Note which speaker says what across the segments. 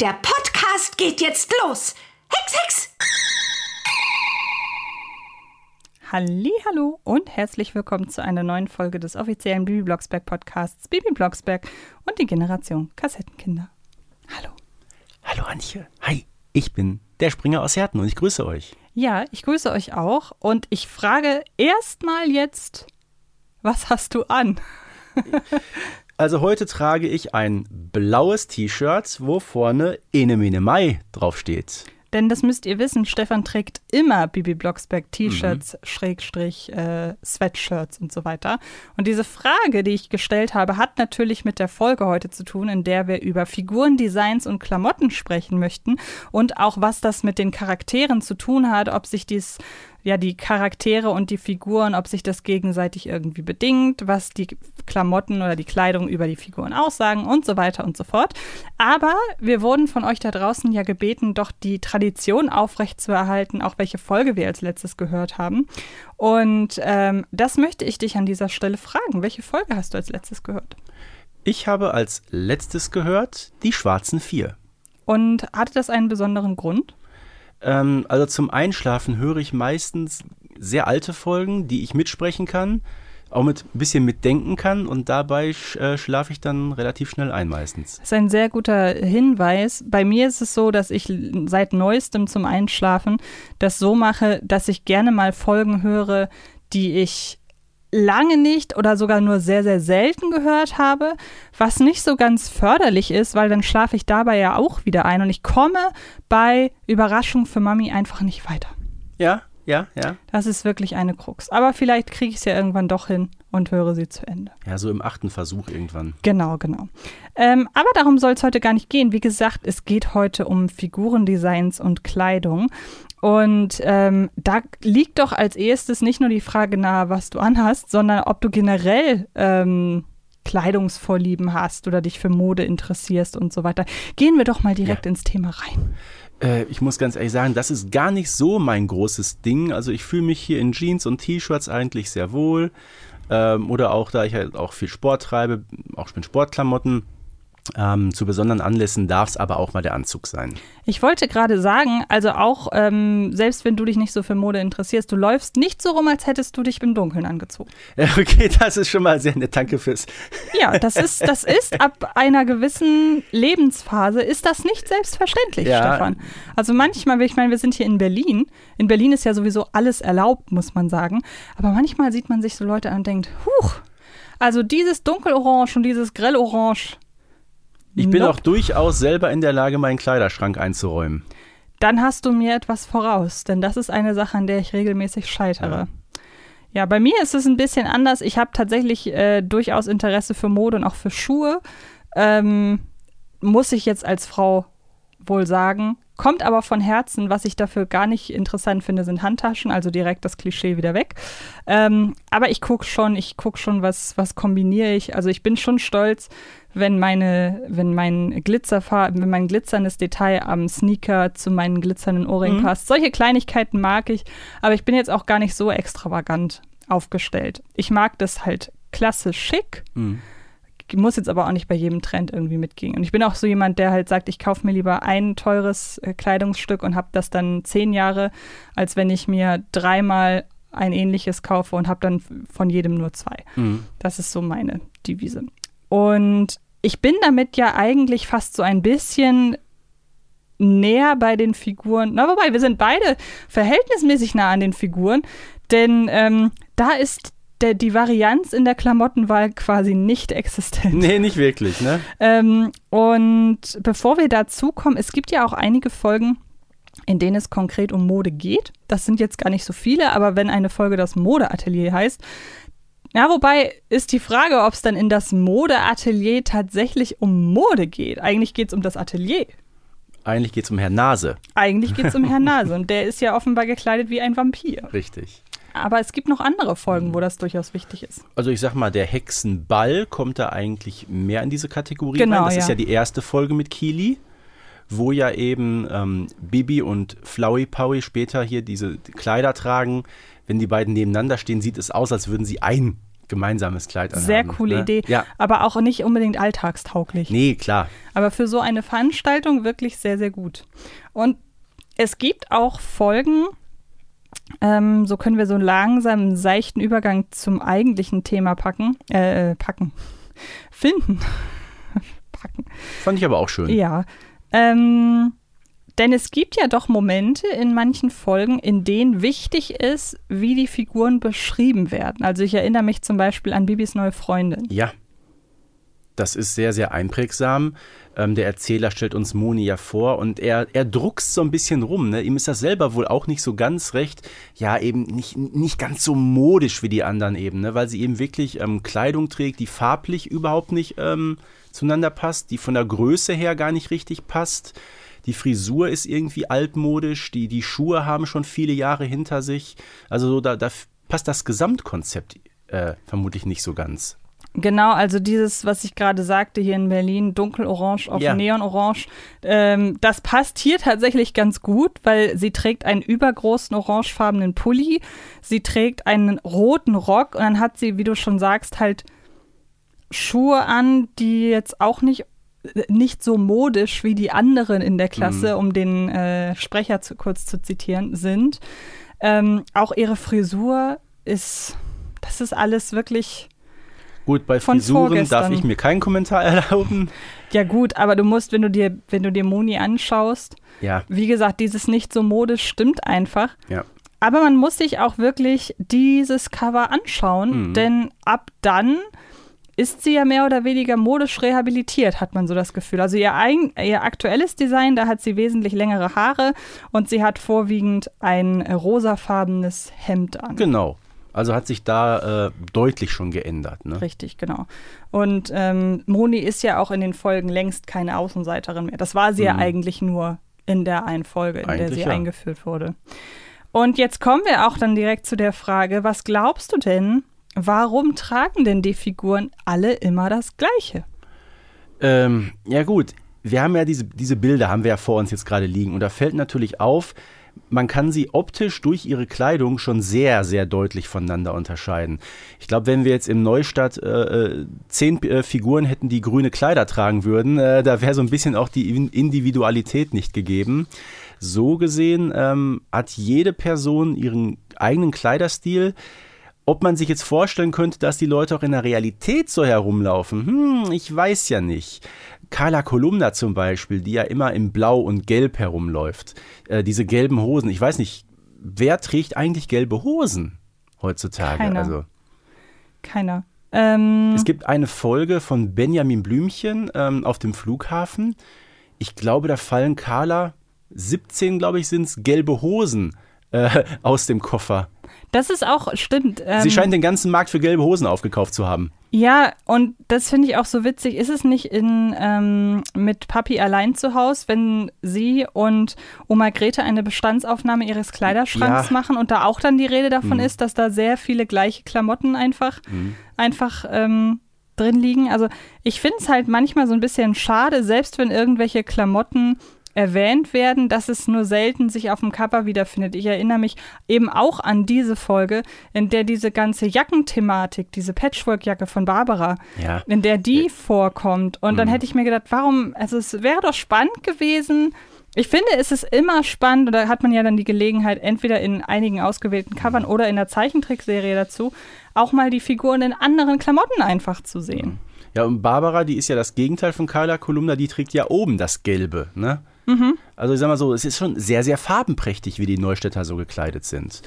Speaker 1: der Podcast geht jetzt los. Hex, Hex!
Speaker 2: Hallo und herzlich willkommen zu einer neuen Folge des offiziellen Bibi Blocksberg Podcasts Bibi Blocksberg und die Generation Kassettenkinder. Hallo.
Speaker 3: Hallo Antje. Hi, ich bin der Springer aus Herten und ich grüße euch.
Speaker 2: Ja, ich grüße euch auch und ich frage erstmal jetzt, was hast du an?
Speaker 3: Also heute trage ich ein blaues T-Shirt, wo vorne Ene Mene Mai draufsteht.
Speaker 2: Denn das müsst ihr wissen, Stefan trägt immer Bibi Blocksberg T-Shirts, mhm. Schrägstrich, äh, Sweatshirts und so weiter. Und diese Frage, die ich gestellt habe, hat natürlich mit der Folge heute zu tun, in der wir über Figurendesigns und Klamotten sprechen möchten und auch was das mit den Charakteren zu tun hat, ob sich dies ja die Charaktere und die Figuren, ob sich das gegenseitig irgendwie bedingt, was die Klamotten oder die Kleidung über die Figuren aussagen und so weiter und so fort. Aber wir wurden von euch da draußen ja gebeten, doch die Tradition aufrechtzuerhalten, auch welche Folge wir als letztes gehört haben. Und ähm, das möchte ich dich an dieser Stelle fragen. Welche Folge hast du als letztes gehört?
Speaker 3: Ich habe als letztes gehört die Schwarzen Vier.
Speaker 2: Und hatte das einen besonderen Grund?
Speaker 3: Ähm, also zum Einschlafen höre ich meistens sehr alte Folgen, die ich mitsprechen kann, auch mit ein bisschen mitdenken kann und dabei äh, schlafe ich dann relativ schnell ein meistens.
Speaker 2: Das ist ein sehr guter Hinweis. Bei mir ist es so, dass ich seit neuestem zum Einschlafen das so mache, dass ich gerne mal Folgen höre, die ich lange nicht oder sogar nur sehr, sehr selten gehört habe, was nicht so ganz förderlich ist, weil dann schlafe ich dabei ja auch wieder ein und ich komme bei Überraschung für Mami einfach nicht weiter.
Speaker 3: Ja, ja, ja.
Speaker 2: Das ist wirklich eine Krux. Aber vielleicht kriege ich es ja irgendwann doch hin und höre sie zu Ende.
Speaker 3: Ja, so im achten Versuch irgendwann.
Speaker 2: Genau, genau. Ähm, aber darum soll es heute gar nicht gehen. Wie gesagt, es geht heute um Figurendesigns und Kleidung. Und ähm, da liegt doch als erstes nicht nur die Frage nahe, was du anhast, sondern ob du generell ähm, Kleidungsvorlieben hast oder dich für Mode interessierst und so weiter. Gehen wir doch mal direkt ja. ins Thema rein.
Speaker 3: Äh, ich muss ganz ehrlich sagen, das ist gar nicht so mein großes Ding. Also ich fühle mich hier in Jeans und T-Shirts eigentlich sehr wohl. Ähm, oder auch, da ich halt auch viel Sport treibe, auch mit Sportklamotten ähm, zu besonderen Anlässen darf es aber auch mal der Anzug sein.
Speaker 2: Ich wollte gerade sagen, also auch, ähm, selbst wenn du dich nicht so für Mode interessierst, du läufst nicht so rum, als hättest du dich im Dunkeln angezogen.
Speaker 3: Ja, okay, das ist schon mal sehr nett. Danke fürs.
Speaker 2: Ja, das ist, das ist ab einer gewissen Lebensphase ist das nicht selbstverständlich, ja. Stefan. Also manchmal, ich meine, wir sind hier in Berlin. In Berlin ist ja sowieso alles erlaubt, muss man sagen. Aber manchmal sieht man sich so Leute an und denkt, huch, also dieses Dunkelorange und dieses Grellorange,
Speaker 3: ich bin nope. auch durchaus selber in der Lage, meinen Kleiderschrank einzuräumen.
Speaker 2: Dann hast du mir etwas voraus, denn das ist eine Sache, an der ich regelmäßig scheitere. Ja. Ja, bei mir ist es ein bisschen anders. Ich habe tatsächlich äh, durchaus Interesse für Mode und auch für Schuhe. Ähm, muss ich jetzt als Frau wohl sagen. Kommt aber von Herzen, was ich dafür gar nicht interessant finde, sind Handtaschen, also direkt das Klischee wieder weg. Ähm, aber ich gucke schon, ich gucke schon, was, was kombiniere ich. Also ich bin schon stolz, wenn meine, wenn mein Glitzerfarb, wenn mein glitzerndes Detail am Sneaker zu meinen glitzernden Ohrringen mhm. passt. Solche Kleinigkeiten mag ich, aber ich bin jetzt auch gar nicht so extravagant aufgestellt. Ich mag das halt klassisch schick. Mhm. Muss jetzt aber auch nicht bei jedem Trend irgendwie mitgehen. Und ich bin auch so jemand, der halt sagt, ich kaufe mir lieber ein teures äh, Kleidungsstück und habe das dann zehn Jahre, als wenn ich mir dreimal ein ähnliches kaufe und habe dann von jedem nur zwei. Mhm. Das ist so meine Devise. Und ich bin damit ja eigentlich fast so ein bisschen näher bei den Figuren. Na, wobei, wir sind beide verhältnismäßig nah an den Figuren, denn ähm, da ist der, die Varianz in der Klamottenwahl quasi nicht existent.
Speaker 3: Nee, nicht wirklich, ne?
Speaker 2: Ähm, und bevor wir dazu kommen, es gibt ja auch einige Folgen, in denen es konkret um Mode geht. Das sind jetzt gar nicht so viele, aber wenn eine Folge das Modeatelier heißt, ja, wobei ist die Frage, ob es dann in das Modeatelier tatsächlich um Mode geht. Eigentlich geht es um das Atelier.
Speaker 3: Eigentlich geht es um Herrn Nase.
Speaker 2: Eigentlich geht es um Herrn Nase und der ist ja offenbar gekleidet wie ein Vampir.
Speaker 3: Richtig.
Speaker 2: Aber es gibt noch andere Folgen, wo das durchaus wichtig ist.
Speaker 3: Also ich sag mal, der Hexenball kommt da eigentlich mehr in diese Kategorie genau, rein. Das ja. ist ja die erste Folge mit Kili, wo ja eben ähm, Bibi und Flowey Powie später hier diese Kleider tragen. Wenn die beiden nebeneinander stehen, sieht es aus, als würden sie ein gemeinsames Kleid anhaben.
Speaker 2: Sehr coole
Speaker 3: ne?
Speaker 2: Idee,
Speaker 3: Ja,
Speaker 2: aber auch nicht unbedingt alltagstauglich.
Speaker 3: nee, klar.
Speaker 2: Aber für so eine Veranstaltung wirklich sehr, sehr gut. Und es gibt auch Folgen, ähm, so können wir so langsam einen seichten Übergang zum eigentlichen Thema packen, äh, packen, finden. packen.
Speaker 3: Fand ich aber auch schön.
Speaker 2: Ja. Ähm, denn es gibt ja doch Momente in manchen Folgen, in denen wichtig ist, wie die Figuren beschrieben werden. Also ich erinnere mich zum Beispiel an Bibis neue Freundin.
Speaker 3: Ja. Das ist sehr, sehr einprägsam. Ähm, der Erzähler stellt uns Moni ja vor und er, er druckst so ein bisschen rum. Ne? Ihm ist das selber wohl auch nicht so ganz recht. Ja, eben nicht, nicht ganz so modisch wie die anderen eben, ne? weil sie eben wirklich ähm, Kleidung trägt, die farblich überhaupt nicht ähm, zueinander passt, die von der Größe her gar nicht richtig passt. Die Frisur ist irgendwie altmodisch, die, die Schuhe haben schon viele Jahre hinter sich. Also so, da, da passt das Gesamtkonzept äh, vermutlich nicht so ganz.
Speaker 2: Genau, also dieses, was ich gerade sagte hier in Berlin, dunkelorange auf
Speaker 3: Ja.
Speaker 2: neonorange, ähm, das passt hier tatsächlich ganz gut, weil sie trägt einen übergroßen orangefarbenen Pulli, sie trägt einen roten Rock und dann hat sie, wie du schon sagst, halt Schuhe an, die jetzt auch nicht nicht so modisch wie die anderen in der Klasse, um den äh, Sprecher zu, kurz zu zitieren, sind. Ähm, auch ihre Frisur ist, das ist alles wirklich
Speaker 3: Gut, bei
Speaker 2: Von
Speaker 3: Frisuren darf
Speaker 2: vorgestern.
Speaker 3: ich mir keinen Kommentar erlauben.
Speaker 2: Ja gut, aber du musst, wenn du dir, wenn du dir Moni anschaust,
Speaker 3: Ja,
Speaker 2: wie gesagt, dieses nicht so modisch stimmt einfach.
Speaker 3: ja.
Speaker 2: Aber man muss sich auch wirklich dieses Cover anschauen,
Speaker 3: Mhm.
Speaker 2: denn ab dann ist sie ja mehr oder weniger modisch rehabilitiert, hat man so das Gefühl. Also ihr, eigen, ihr aktuelles Design, da hat sie wesentlich längere Haare und sie hat vorwiegend ein rosafarbenes Hemd an.
Speaker 3: Genau. Also hat sich da äh, deutlich schon geändert. Ne?
Speaker 2: Richtig, genau. Und ähm, Moni ist ja auch in den Folgen längst keine Außenseiterin mehr. Das war sie ja
Speaker 3: Mhm.
Speaker 2: eigentlich nur in der einen Folge, in der
Speaker 3: Eigentlich
Speaker 2: sie
Speaker 3: ja.
Speaker 2: eingeführt wurde. Und jetzt kommen wir auch dann direkt zu der Frage, was glaubst du denn, warum tragen denn die Figuren alle immer das Gleiche?
Speaker 3: Ähm, ja gut, wir haben ja diese, diese Bilder, haben wir ja vor uns jetzt gerade liegen. Und da fällt natürlich auf, man kann sie optisch durch ihre Kleidung schon sehr, sehr deutlich voneinander unterscheiden. Ich glaube, wenn wir jetzt im Neustadt äh, äh, zehn äh, Figuren hätten, die grüne Kleider tragen würden, äh, da wäre so ein bisschen auch die In- Individualität nicht gegeben. So gesehen ähm, hat jede Person ihren eigenen Kleiderstil. Ob man sich jetzt vorstellen könnte, dass die Leute auch in der Realität so herumlaufen, hm, ich weiß ja nicht. Carla Kolumna zum Beispiel, die ja immer in Blau und Gelb herumläuft. Äh, diese gelben Hosen, ich weiß nicht, wer trägt eigentlich gelbe Hosen heutzutage?
Speaker 2: Keiner.
Speaker 3: Also,
Speaker 2: Keiner. Ähm,
Speaker 3: es gibt eine Folge von Benjamin Blümchen ähm, auf dem Flughafen. Ich glaube, da fallen Carla 17, glaube ich, sind es gelbe Hosen äh, aus dem Koffer.
Speaker 2: das ist auch, stimmt. Ähm,
Speaker 3: Sie scheint den ganzen Markt für gelbe Hosen aufgekauft zu haben.
Speaker 2: Ja, und das finde ich auch so witzig. Ist es nicht in ähm, mit Papi allein zu Hause, wenn sie und Oma Grete eine Bestandsaufnahme ihres Kleiderschranks
Speaker 3: Ja.
Speaker 2: machen und da auch dann die Rede davon ist, dass da sehr viele gleiche Klamotten einfach, einfach ähm, drin liegen. Also ich finde es halt manchmal so ein bisschen schade, selbst wenn irgendwelche Klamotten erwähnt werden, dass es nur selten sich auf dem Cover wiederfindet. Ich erinnere mich eben auch an diese Folge, in der diese ganze Jackenthematik, diese Patchwork-Jacke von Barbara,
Speaker 3: Ja.
Speaker 2: in der die vorkommt. Und dann hätte ich mir gedacht, warum, also es wäre doch spannend gewesen. Ich finde, es ist immer spannend, oder hat man ja dann die Gelegenheit, entweder in einigen ausgewählten Covern oder in der Zeichentrickserie dazu, auch mal die Figuren in anderen Klamotten einfach zu sehen.
Speaker 3: Ja, und Barbara, die ist ja das Gegenteil von Carla Kolumna, die trägt ja oben das Gelbe, ne? Also ich sag mal so, es ist schon sehr, sehr farbenprächtig, wie die Neustädter so gekleidet sind.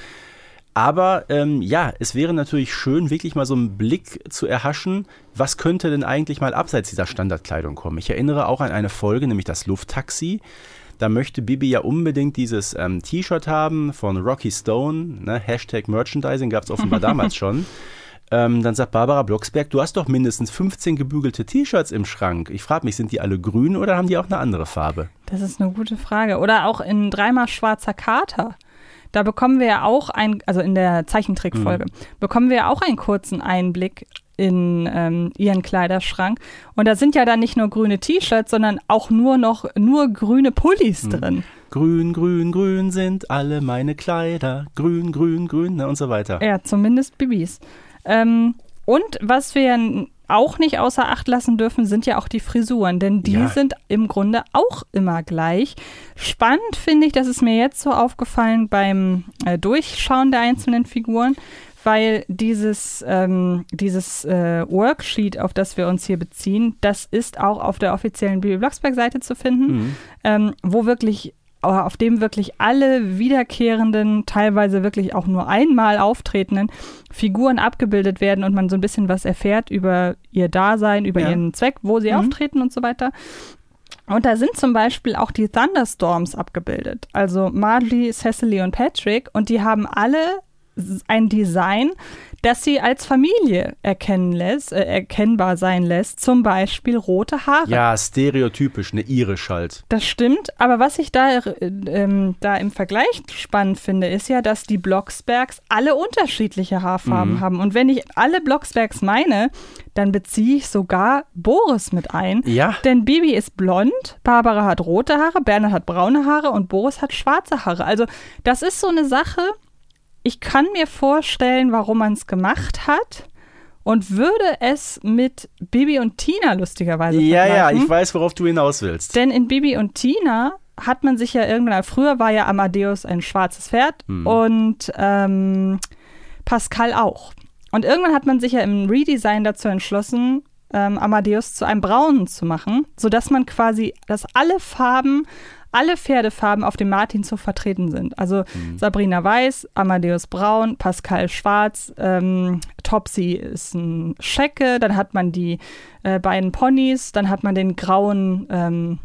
Speaker 3: Aber ähm, ja, es wäre natürlich schön, wirklich mal so einen Blick zu erhaschen, was könnte denn eigentlich mal abseits dieser Standardkleidung kommen. Ich erinnere auch an eine Folge, nämlich das Lufttaxi. Da möchte Bibi ja unbedingt dieses ähm, T-Shirt haben von Rocky Stone. Ne? Hashtag Merchandising gab es offenbar damals schon. Ähm, dann sagt Barbara Blocksberg, du hast doch mindestens 15 gebügelte T-Shirts im Schrank. Ich frage mich, sind die alle grün oder haben die auch eine andere Farbe?
Speaker 2: Das ist eine gute Frage. Oder auch in dreimal schwarzer Kater. Da bekommen wir ja auch ein, also in der Zeichentrickfolge, bekommen wir ja auch einen kurzen Einblick in ähm, ihren Kleiderschrank. Und da sind ja dann nicht nur grüne T-Shirts, sondern auch nur noch nur grüne Pullis drin.
Speaker 3: Grün, grün, grün sind alle meine Kleider. Grün, grün, grün ne, und so weiter.
Speaker 2: Ja, zumindest Bibis. Ähm, und was wir auch nicht außer Acht lassen dürfen, sind ja auch die Frisuren, denn die
Speaker 3: Ja.
Speaker 2: sind im Grunde auch immer gleich. Spannend finde ich, das ist mir jetzt so aufgefallen beim äh, Durchschauen der einzelnen Figuren, weil dieses, ähm, dieses äh, Worksheet, auf das wir uns hier beziehen, das ist auch auf der offiziellen Bibi Blocksberg-Seite zu finden,
Speaker 3: Mhm.
Speaker 2: ähm, wo wirklich auf dem wirklich alle wiederkehrenden, teilweise wirklich auch nur einmal auftretenden Figuren abgebildet werden und man so ein bisschen was erfährt über ihr Dasein, über
Speaker 3: Ja.
Speaker 2: ihren Zweck, wo sie
Speaker 3: Mhm.
Speaker 2: auftreten und so weiter. Und da sind zum Beispiel auch die Thunderstorms abgebildet. Also Marley, Cecily und Patrick. Und die haben alle ein Design, das sie als Familie erkennen lässt, äh, erkennbar sein lässt. Zum Beispiel rote Haare.
Speaker 3: Ja, stereotypisch, eine irisch halt.
Speaker 2: Das stimmt, aber was ich da, äh, ähm, da im Vergleich spannend finde, ist ja, dass die Blocksbergs alle unterschiedliche Haarfarben
Speaker 3: Mhm.
Speaker 2: haben. Und wenn ich alle Blocksbergs meine, dann beziehe ich sogar Boris mit ein.
Speaker 3: Ja.
Speaker 2: Denn Bibi ist blond, Barbara hat rote Haare, Bernhard hat braune Haare und Boris hat schwarze Haare. Also das ist so eine Sache, ich kann mir vorstellen, warum man es gemacht hat und würde es mit Bibi und Tina lustigerweise
Speaker 3: Ja, ja, ich weiß, worauf du hinaus willst.
Speaker 2: Denn in Bibi und Tina hat man sich ja irgendwann, früher war ja Amadeus ein schwarzes Pferd
Speaker 3: Hm.
Speaker 2: und ähm, Pascal auch. Und irgendwann hat man sich ja im Redesign dazu entschlossen, ähm, Amadeus zu einem braunen zu machen, sodass man quasi, dass alle Farben, alle Pferdefarben auf dem Martin zu vertreten sind. Also
Speaker 3: Hm.
Speaker 2: Sabrina weiß, Amadeus braun, Pascal schwarz, ähm, Topsy ist ein Schecke, dann hat man die äh, beiden Ponys, dann hat man den grauen ähm,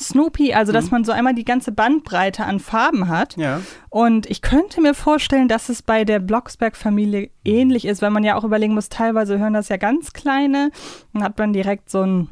Speaker 2: Snoopy, also dass man so einmal die ganze Bandbreite an Farben hat.
Speaker 3: Ja.
Speaker 2: Und ich könnte mir vorstellen, dass es bei der Blocksberg-Familie ähnlich ist, weil man ja auch überlegen muss, teilweise hören das ja ganz kleine, dann hat man direkt so ein,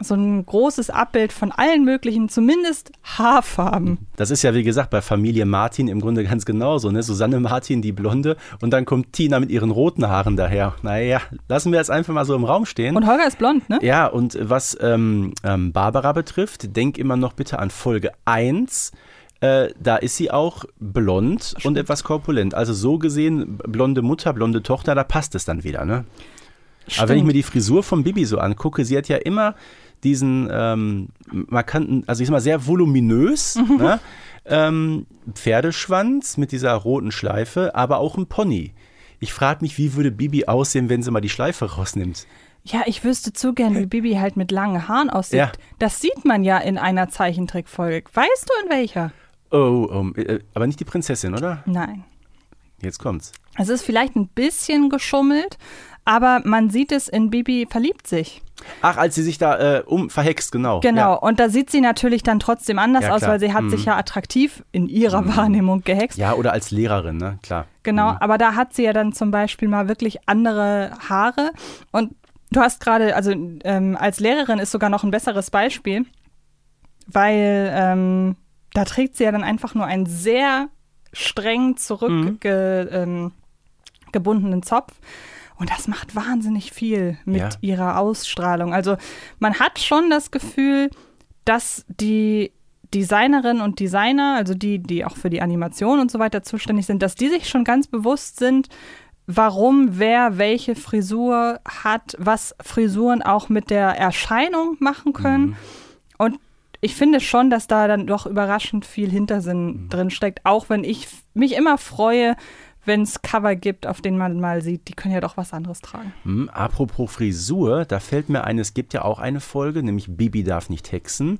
Speaker 2: so ein großes Abbild von allen möglichen, zumindest Haarfarben.
Speaker 3: Das ist ja, wie gesagt, bei Familie Martin im Grunde ganz genauso. Ne? Susanne Martin, die Blonde, und dann kommt Tina mit ihren roten Haaren daher. Naja, lassen wir das einfach mal so im Raum stehen.
Speaker 2: Und Holger ist blond, ne?
Speaker 3: Ja, und was ähm, ähm, Barbara betrifft, denk immer noch bitte an Folge 1. Äh, da ist sie auch blond und etwas korpulent. Also so gesehen, blonde Mutter, blonde Tochter, da passt es dann wieder. Ne? Aber wenn ich mir die Frisur von Bibi so angucke, sie hat ja immer diesen ähm, markanten, also ich sag mal sehr voluminös, ne? ähm, Pferdeschwanz mit dieser roten Schleife, aber auch ein Pony. Ich frage mich, wie würde Bibi aussehen, wenn sie mal die Schleife rausnimmt?
Speaker 2: Ja, ich wüsste zu gern, wie Bibi halt mit langen Haaren aussieht.
Speaker 3: Ja.
Speaker 2: Das sieht man ja in einer Zeichentrickfolge. Weißt du in welcher?
Speaker 3: Oh, oh äh, aber nicht die Prinzessin, oder?
Speaker 2: Nein.
Speaker 3: Jetzt kommt's.
Speaker 2: Es ist vielleicht ein bisschen geschummelt, aber man sieht es in Bibi verliebt sich.
Speaker 3: Ach, als sie sich da äh, um verhext, genau.
Speaker 2: Genau.
Speaker 3: Ja.
Speaker 2: Und da sieht sie natürlich dann trotzdem anders
Speaker 3: Ja,
Speaker 2: aus, weil sie hat
Speaker 3: Mhm.
Speaker 2: sich ja attraktiv in ihrer Wahrnehmung gehext.
Speaker 3: ja, oder als Lehrerin, ne? Klar.
Speaker 2: Genau,
Speaker 3: Mhm.
Speaker 2: aber da hat sie ja dann zum Beispiel mal wirklich andere Haare. Und du hast gerade, also ähm, als Lehrerin ist sogar noch ein besseres Beispiel, weil ähm, da trägt sie ja dann einfach nur einen sehr streng zurückgebundenen ähm, gebundenen Zopf. Und das macht wahnsinnig viel mit
Speaker 3: Ja.
Speaker 2: ihrer Ausstrahlung. Also man hat schon das Gefühl, dass die Designerinnen und Designer, also die, die auch für die Animation und so weiter zuständig sind, dass die sich schon ganz bewusst sind, warum wer welche Frisur hat, was Frisuren auch mit der Erscheinung machen können. Und ich finde schon, dass da dann doch überraschend viel Hintersinn drin steckt, auch wenn ich mich immer freue, wenn es Cover gibt, auf denen man mal sieht, die können ja doch was anderes tragen.
Speaker 3: Hm, apropos Frisur, da fällt mir ein, es gibt ja auch eine Folge, nämlich Bibi darf nicht hexen.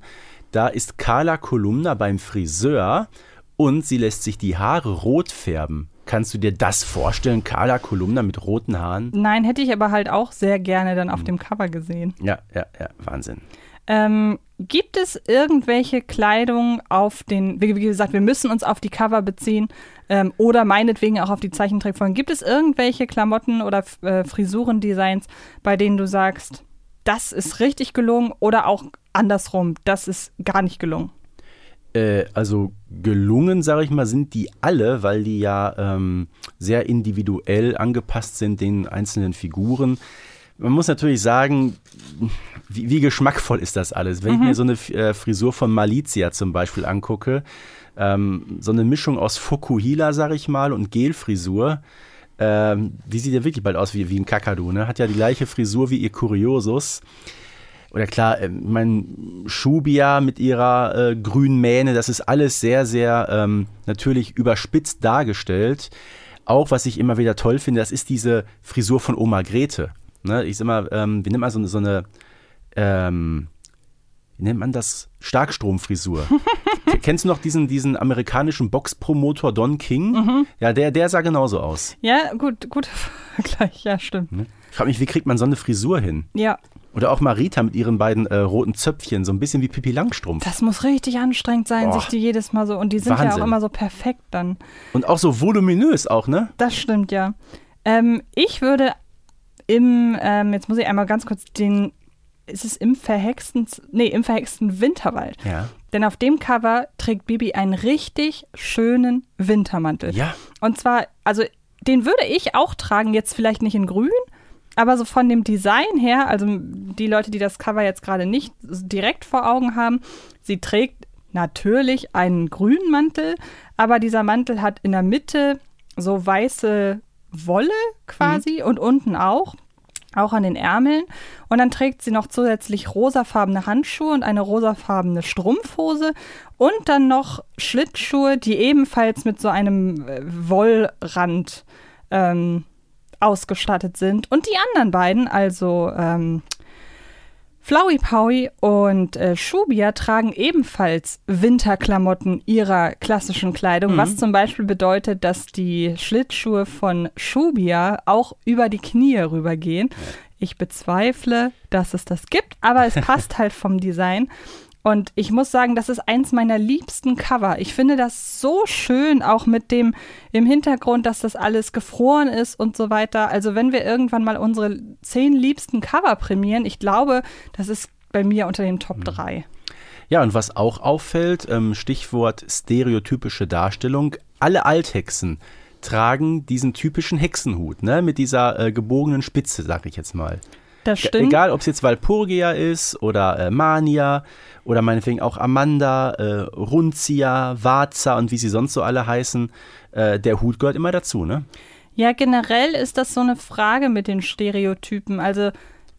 Speaker 3: Da ist Carla Kolumna beim Friseur und sie lässt sich die Haare rot färben. Kannst du dir das vorstellen, Carla Kolumna mit roten Haaren?
Speaker 2: Nein, hätte ich aber halt auch sehr gerne dann auf dem Cover gesehen.
Speaker 3: Ja, ja, ja, Wahnsinn.
Speaker 2: Ähm, gibt es irgendwelche Kleidung auf den, wie, gesagt, wir müssen uns auf die Cover beziehen ähm, oder meinetwegen auch auf die Zeichentrickfolgen. Gibt es irgendwelche Klamotten oder äh, Frisurendesigns, bei denen du sagst, das ist richtig gelungen oder auch andersrum, das ist gar nicht gelungen?
Speaker 3: Äh, also gelungen, sage ich mal, sind die alle, weil die ja ähm, sehr individuell angepasst sind den einzelnen Figuren. Man muss natürlich sagen, wie, wie geschmackvoll ist das alles? Wenn ich mir so eine äh, Frisur von Malizia zum Beispiel angucke, ähm, so eine Mischung aus Fokuhila, sage ich mal, und Gelfrisur, Ähm, die sieht ja wirklich bald aus wie, wie ein Kakadu, ne? Hat ja die gleiche Frisur wie ihr Kuriosus. Oder klar, äh, mein Schubia mit ihrer äh, grünen Mähne, das ist alles sehr, sehr ähm, natürlich überspitzt dargestellt. Auch was ich immer wieder toll finde, das ist diese Frisur von Oma Grete. Ne? Ich sag mal, ähm, wie nennt man so, eine- so eine, ähm, wie nennt man das? Starkstromfrisur. Kennst du noch diesen, diesen amerikanischen Boxpromotor Don King? Ja, der, der sah genauso aus.
Speaker 2: Ja, gut, guter Vergleich, ja, stimmt.
Speaker 3: Ich frage mich, wie kriegt man so eine Frisur hin?
Speaker 2: Ja,
Speaker 3: Oder auch Marita mit ihren beiden äh, roten Zöpfchen, so ein bisschen wie Pippi Langstrumpf.
Speaker 2: das muss richtig anstrengend sein,
Speaker 3: Boah.
Speaker 2: sich die jedes Mal so. Und die sind ja
Speaker 3: Wahnsinn.
Speaker 2: auch immer so perfekt dann.
Speaker 3: Und auch so voluminös auch, ne?
Speaker 2: Das stimmt, ja. Ähm, ich würde im, ähm, jetzt muss ich einmal ganz kurz den, ist es im verhexten, nee, im verhexten Winterwald.
Speaker 3: Ja.
Speaker 2: Denn auf dem Cover trägt Bibi einen richtig schönen Wintermantel.
Speaker 3: Ja.
Speaker 2: Und zwar, also den würde ich auch tragen, jetzt vielleicht nicht in grün, aber so von dem Design her, also die Leute, die das Cover jetzt gerade nicht direkt vor Augen haben, sie trägt natürlich einen grünen Mantel, aber dieser Mantel hat in der Mitte so weiße Wolle quasi und unten auch. Auch an den Ärmeln. Und dann trägt sie noch zusätzlich rosafarbene Handschuhe und eine rosafarbene Strumpfhose und dann noch Schlittschuhe, die ebenfalls mit so einem äh, Wollrand ähm, ausgestattet sind. Und die anderen beiden, also ähm, Flowey Powie und äh, Shubia tragen ebenfalls Winterklamotten ihrer klassischen Kleidung, was zum Beispiel bedeutet, dass die Schlittschuhe von Shubia auch über die Knie rübergehen. Ich bezweifle, dass es das gibt, aber es passt halt vom Design. Und ich muss sagen, das ist eins meiner liebsten Cover. Ich finde das so schön, auch mit dem im Hintergrund, dass das alles gefroren ist und so weiter. Also wenn wir irgendwann mal unsere zehn liebsten Cover prämieren, ich glaube, das ist bei mir unter den Top 3.
Speaker 3: Ja, und was auch auffällt, ähm, Stichwort stereotypische Darstellung, alle Althexen tragen diesen typischen Hexenhut, ne, mit dieser äh, gebogenen Spitze, sag ich jetzt mal.
Speaker 2: Das stimmt.
Speaker 3: Egal, ob es jetzt Walpurgia ist oder äh, Mania oder meinetwegen auch Amanda, äh, Runzia, Vaza und wie sie sonst so alle heißen, äh, der Hut gehört immer dazu, ne?
Speaker 2: Ja, generell ist das so eine Frage mit den Stereotypen. Also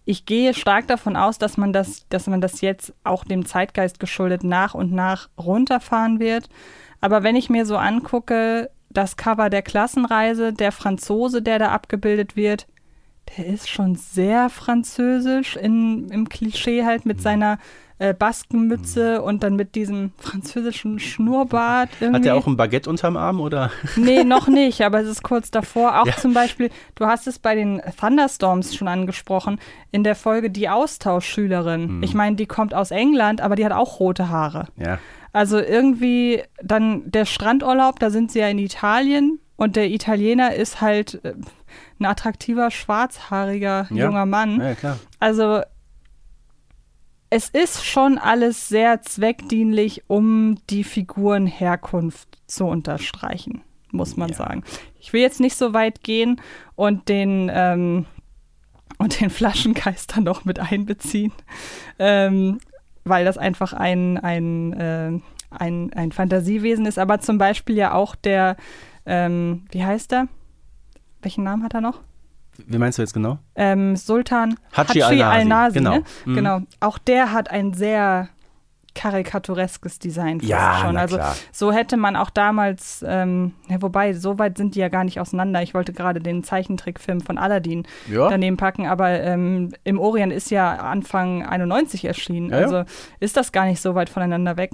Speaker 2: ich gehe stark davon aus, dass man das, dass man das jetzt auch dem Zeitgeist geschuldet nach und nach runterfahren wird. Aber wenn ich mir so angucke, das Cover der Klassenreise, der Franzose, der da abgebildet wird, der ist schon sehr französisch in, im Klischee halt mit seiner äh, Baskenmütze und dann mit diesem französischen Schnurrbart. Irgendwie.
Speaker 3: Hat der auch ein Baguette unterm Arm oder?
Speaker 2: Nee, noch nicht, aber es ist kurz davor. Auch
Speaker 3: Ja.
Speaker 2: zum Beispiel, du hast es bei den Thunderstorms schon angesprochen, in der Folge die Austauschschülerin. Ich meine, die kommt aus England, aber die hat auch rote Haare.
Speaker 3: Ja.
Speaker 2: Also irgendwie dann der Strandurlaub, da sind sie ja in Italien und der Italiener ist halt äh, ein attraktiver, schwarzhaariger
Speaker 3: Ja.
Speaker 2: junger Mann.
Speaker 3: Ja, klar.
Speaker 2: Also es ist schon alles sehr zweckdienlich, um die Figurenherkunft zu unterstreichen, muss man
Speaker 3: Ja.
Speaker 2: sagen. Ich will jetzt nicht so weit gehen und den ähm, und den Flaschengeister noch mit einbeziehen, ähm, weil das einfach ein, ein, äh, ein, ein Fantasiewesen ist. Aber zum Beispiel ja auch der, ähm, wie heißt der? Welchen Namen hat er noch?
Speaker 3: Wie meinst du jetzt genau?
Speaker 2: ähm, Sultan
Speaker 3: Hatschi
Speaker 2: Hatschi
Speaker 3: al-Nasi,
Speaker 2: al-Nasi.
Speaker 3: genau.
Speaker 2: Ne?
Speaker 3: Mhm.
Speaker 2: genau. Auch der hat ein sehr karikatureskes Design
Speaker 3: Ja,
Speaker 2: schon. Also
Speaker 3: klar.
Speaker 2: so hätte man auch damals, ähm, ja, wobei, so weit sind die ja gar nicht auseinander. Ich wollte gerade den Zeichentrickfilm von Aladdin
Speaker 3: Ja.
Speaker 2: daneben packen, aber ähm, im Orient ist ja Anfang 91 erschienen. Also ist das gar nicht so weit voneinander weg.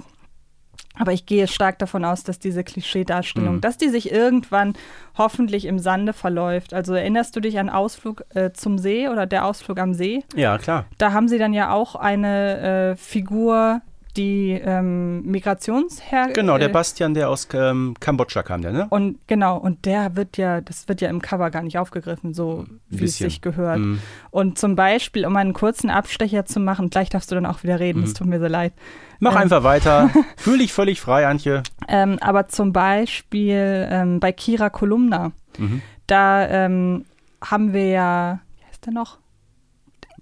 Speaker 2: Aber ich gehe stark davon aus, dass diese Klischeedarstellung,
Speaker 3: Mhm.
Speaker 2: dass die sich irgendwann hoffentlich im Sande verläuft. Also erinnerst du dich an Ausflug äh, zum See oder der Ausflug am See?
Speaker 3: Ja, klar.
Speaker 2: Da haben sie dann ja auch eine äh, Figur, die ähm, Migrationsher...
Speaker 3: Genau, der
Speaker 2: äh,
Speaker 3: Bastian, der aus ähm, Kambodscha kam, der, ne?
Speaker 2: und genau, und der wird ja, das wird ja im Cover gar nicht aufgegriffen, so wie es sich gehört.
Speaker 3: Mhm.
Speaker 2: Und zum Beispiel, um einen kurzen Abstecher zu machen, gleich darfst du dann auch wieder reden, es tut mir so leid.
Speaker 3: Mach
Speaker 2: Ähm.
Speaker 3: einfach weiter. Fühl dich völlig frei, Antje.
Speaker 2: Ähm, aber zum Beispiel ähm, bei Kira Kolumna,
Speaker 3: Mhm.
Speaker 2: da ähm, haben wir ja, wie heißt der noch?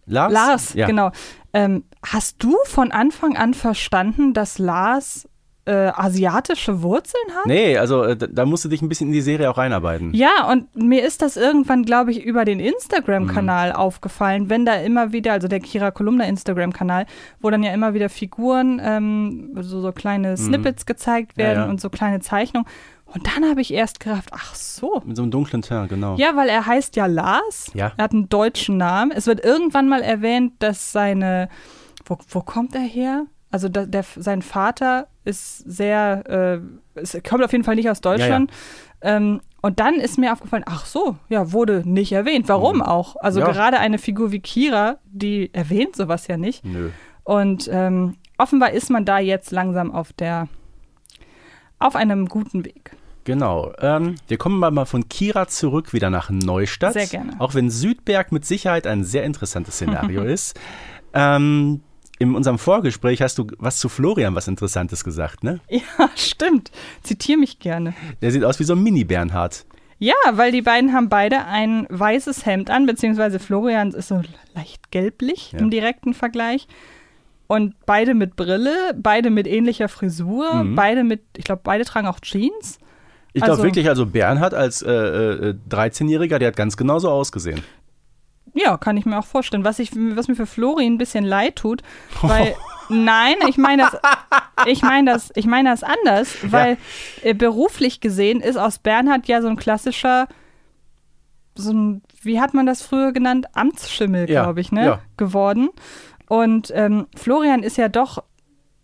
Speaker 3: Lars?
Speaker 2: Lars,
Speaker 3: ja.
Speaker 2: genau. Ähm, hast du von Anfang an verstanden, dass Lars äh, asiatische Wurzeln hat?
Speaker 3: Nee, also äh, da, da musst du dich ein bisschen in die Serie auch reinarbeiten.
Speaker 2: Ja, und mir ist das irgendwann, glaube ich, über den Instagram-Kanal
Speaker 3: Mhm.
Speaker 2: aufgefallen, wenn da immer wieder, also der Kira Kolumna Instagram-Kanal, wo dann ja immer wieder Figuren, ähm, so, so kleine Snippets gezeigt werden
Speaker 3: Mhm. ja.
Speaker 2: und so kleine Zeichnungen. Und dann habe ich erst gedacht, ach so.
Speaker 3: Mit so einem dunklen Teint, genau.
Speaker 2: Ja, weil er heißt ja Lars.
Speaker 3: Ja.
Speaker 2: Er hat einen deutschen Namen. Es wird irgendwann mal erwähnt, dass seine, wo, wo kommt er her? Also da, der, sein Vater ist sehr, äh, es kommt auf jeden Fall nicht aus Deutschland. Ähm, und dann ist mir aufgefallen, ach so, ja, wurde nicht erwähnt. Warum auch? Also
Speaker 3: Ja.
Speaker 2: gerade eine Figur wie Kira, die erwähnt sowas ja nicht.
Speaker 3: Nö.
Speaker 2: Und ähm, offenbar ist man da jetzt langsam auf der, auf einem guten Weg.
Speaker 3: Genau. Ähm, wir kommen mal von Kira zurück wieder nach Neustadt.
Speaker 2: Sehr gerne.
Speaker 3: Auch wenn Südberg mit Sicherheit ein sehr interessantes Szenario ist. Ähm, in unserem Vorgespräch hast du was zu Florian was Interessantes gesagt, ne?
Speaker 2: Ja, stimmt. Zitiere mich gerne.
Speaker 3: Der sieht aus wie so ein Mini-Bernhard.
Speaker 2: Ja, weil die beiden haben beide ein weißes Hemd an, beziehungsweise Florians ist so leicht gelblich
Speaker 3: Ja.
Speaker 2: im direkten Vergleich. Und beide mit Brille, beide mit ähnlicher Frisur,
Speaker 3: Mhm.
Speaker 2: beide mit, ich glaube, beide tragen auch Jeans.
Speaker 3: Ich glaube
Speaker 2: Also-
Speaker 3: wirklich, also Bernhard als äh, äh, 13-Jähriger, der hat ganz genauso ausgesehen.
Speaker 2: Ja, kann ich mir auch vorstellen. Was, ich, was mir für Flori ein bisschen leid tut, weil. Nein, ich meine das, ich meine das, ich meine das anders, weil äh, beruflich gesehen ist aus Bernhard ja so ein klassischer, so ein, wie hat man das früher genannt, Amtsschimmel,
Speaker 3: Ja,
Speaker 2: glaube ich, ne,
Speaker 3: ja.
Speaker 2: geworden. Und ähm, Florian ist ja doch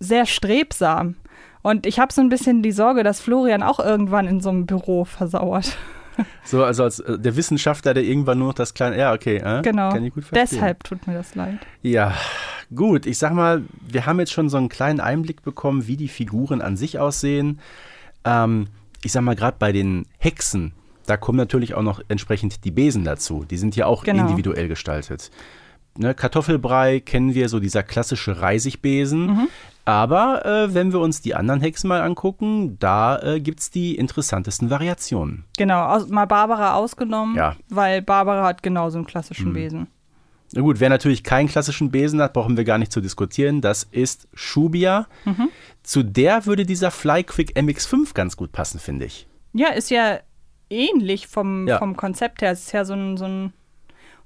Speaker 2: sehr strebsam. Und ich habe so ein bisschen die Sorge, dass Florian auch irgendwann in so einem Büro versauert.
Speaker 3: So, also als äh, der Wissenschaftler, der irgendwann nur noch das kleine. Ja, okay. Äh,
Speaker 2: Genau.
Speaker 3: Kann ich gut verstehen.
Speaker 2: Deshalb tut mir das leid.
Speaker 3: Ja, gut. Ich sag mal, wir haben jetzt schon so einen kleinen Einblick bekommen, wie die Figuren an sich aussehen. Ähm, ich sag mal, gerade bei den Hexen, da kommen natürlich auch noch entsprechend die Besen dazu. Die sind ja auch
Speaker 2: Genau.
Speaker 3: individuell gestaltet. Ne, Kartoffelbrei kennen wir, so dieser klassische Reisigbesen.
Speaker 2: Mhm.
Speaker 3: Aber äh, wenn wir uns die anderen Hexen mal angucken, da äh, gibt es die interessantesten Variationen.
Speaker 2: Genau, aus, mal Barbara ausgenommen,
Speaker 3: Ja.
Speaker 2: weil Barbara hat genauso einen klassischen
Speaker 3: Mhm.
Speaker 2: Besen.
Speaker 3: Na gut, wer natürlich keinen klassischen Besen hat, brauchen wir gar nicht zu diskutieren. Das ist Shubia.
Speaker 2: Mhm.
Speaker 3: Zu der würde dieser Flyquick MX5 ganz gut passen, finde ich.
Speaker 2: Ja, ist ja ähnlich vom,
Speaker 3: Ja.
Speaker 2: vom Konzept her. Es ist ja so ein, so ein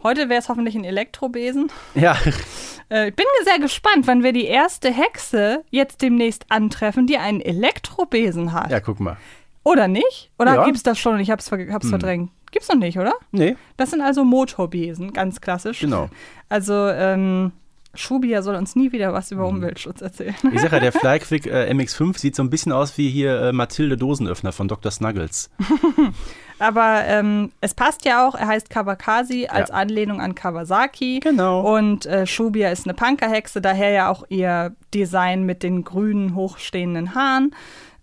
Speaker 2: heute wäre es hoffentlich ein Elektrobesen.
Speaker 3: Ja,
Speaker 2: Äh, ich bin sehr gespannt, wann wir die erste Hexe jetzt demnächst antreffen, die einen Elektrobesen hat.
Speaker 3: ja, guck mal.
Speaker 2: Oder nicht? Oder
Speaker 3: Ja. Hm.
Speaker 2: gibt's das schon und ich hab's, ver hab's verdrängt? Gibt's noch nicht, oder?
Speaker 3: Nee,
Speaker 2: Das sind also Motorbesen, ganz klassisch.
Speaker 3: genau.
Speaker 2: Also, ähm, Schubia soll uns nie wieder was
Speaker 3: Hm.
Speaker 2: über Umweltschutz erzählen.
Speaker 3: Ich sage ja, der Flyquick äh, MX5 sieht so ein bisschen aus wie hier äh, Mathilde Dosenöffner von Dr. Snuggles.
Speaker 2: Aber ähm, es passt ja auch, er heißt Kawakasi als
Speaker 3: Ja.
Speaker 2: Anlehnung an Kawasaki.
Speaker 3: Genau.
Speaker 2: Und äh, Shubia ist eine Punkerhexe, daher ja auch ihr Design mit den grünen, hochstehenden Haaren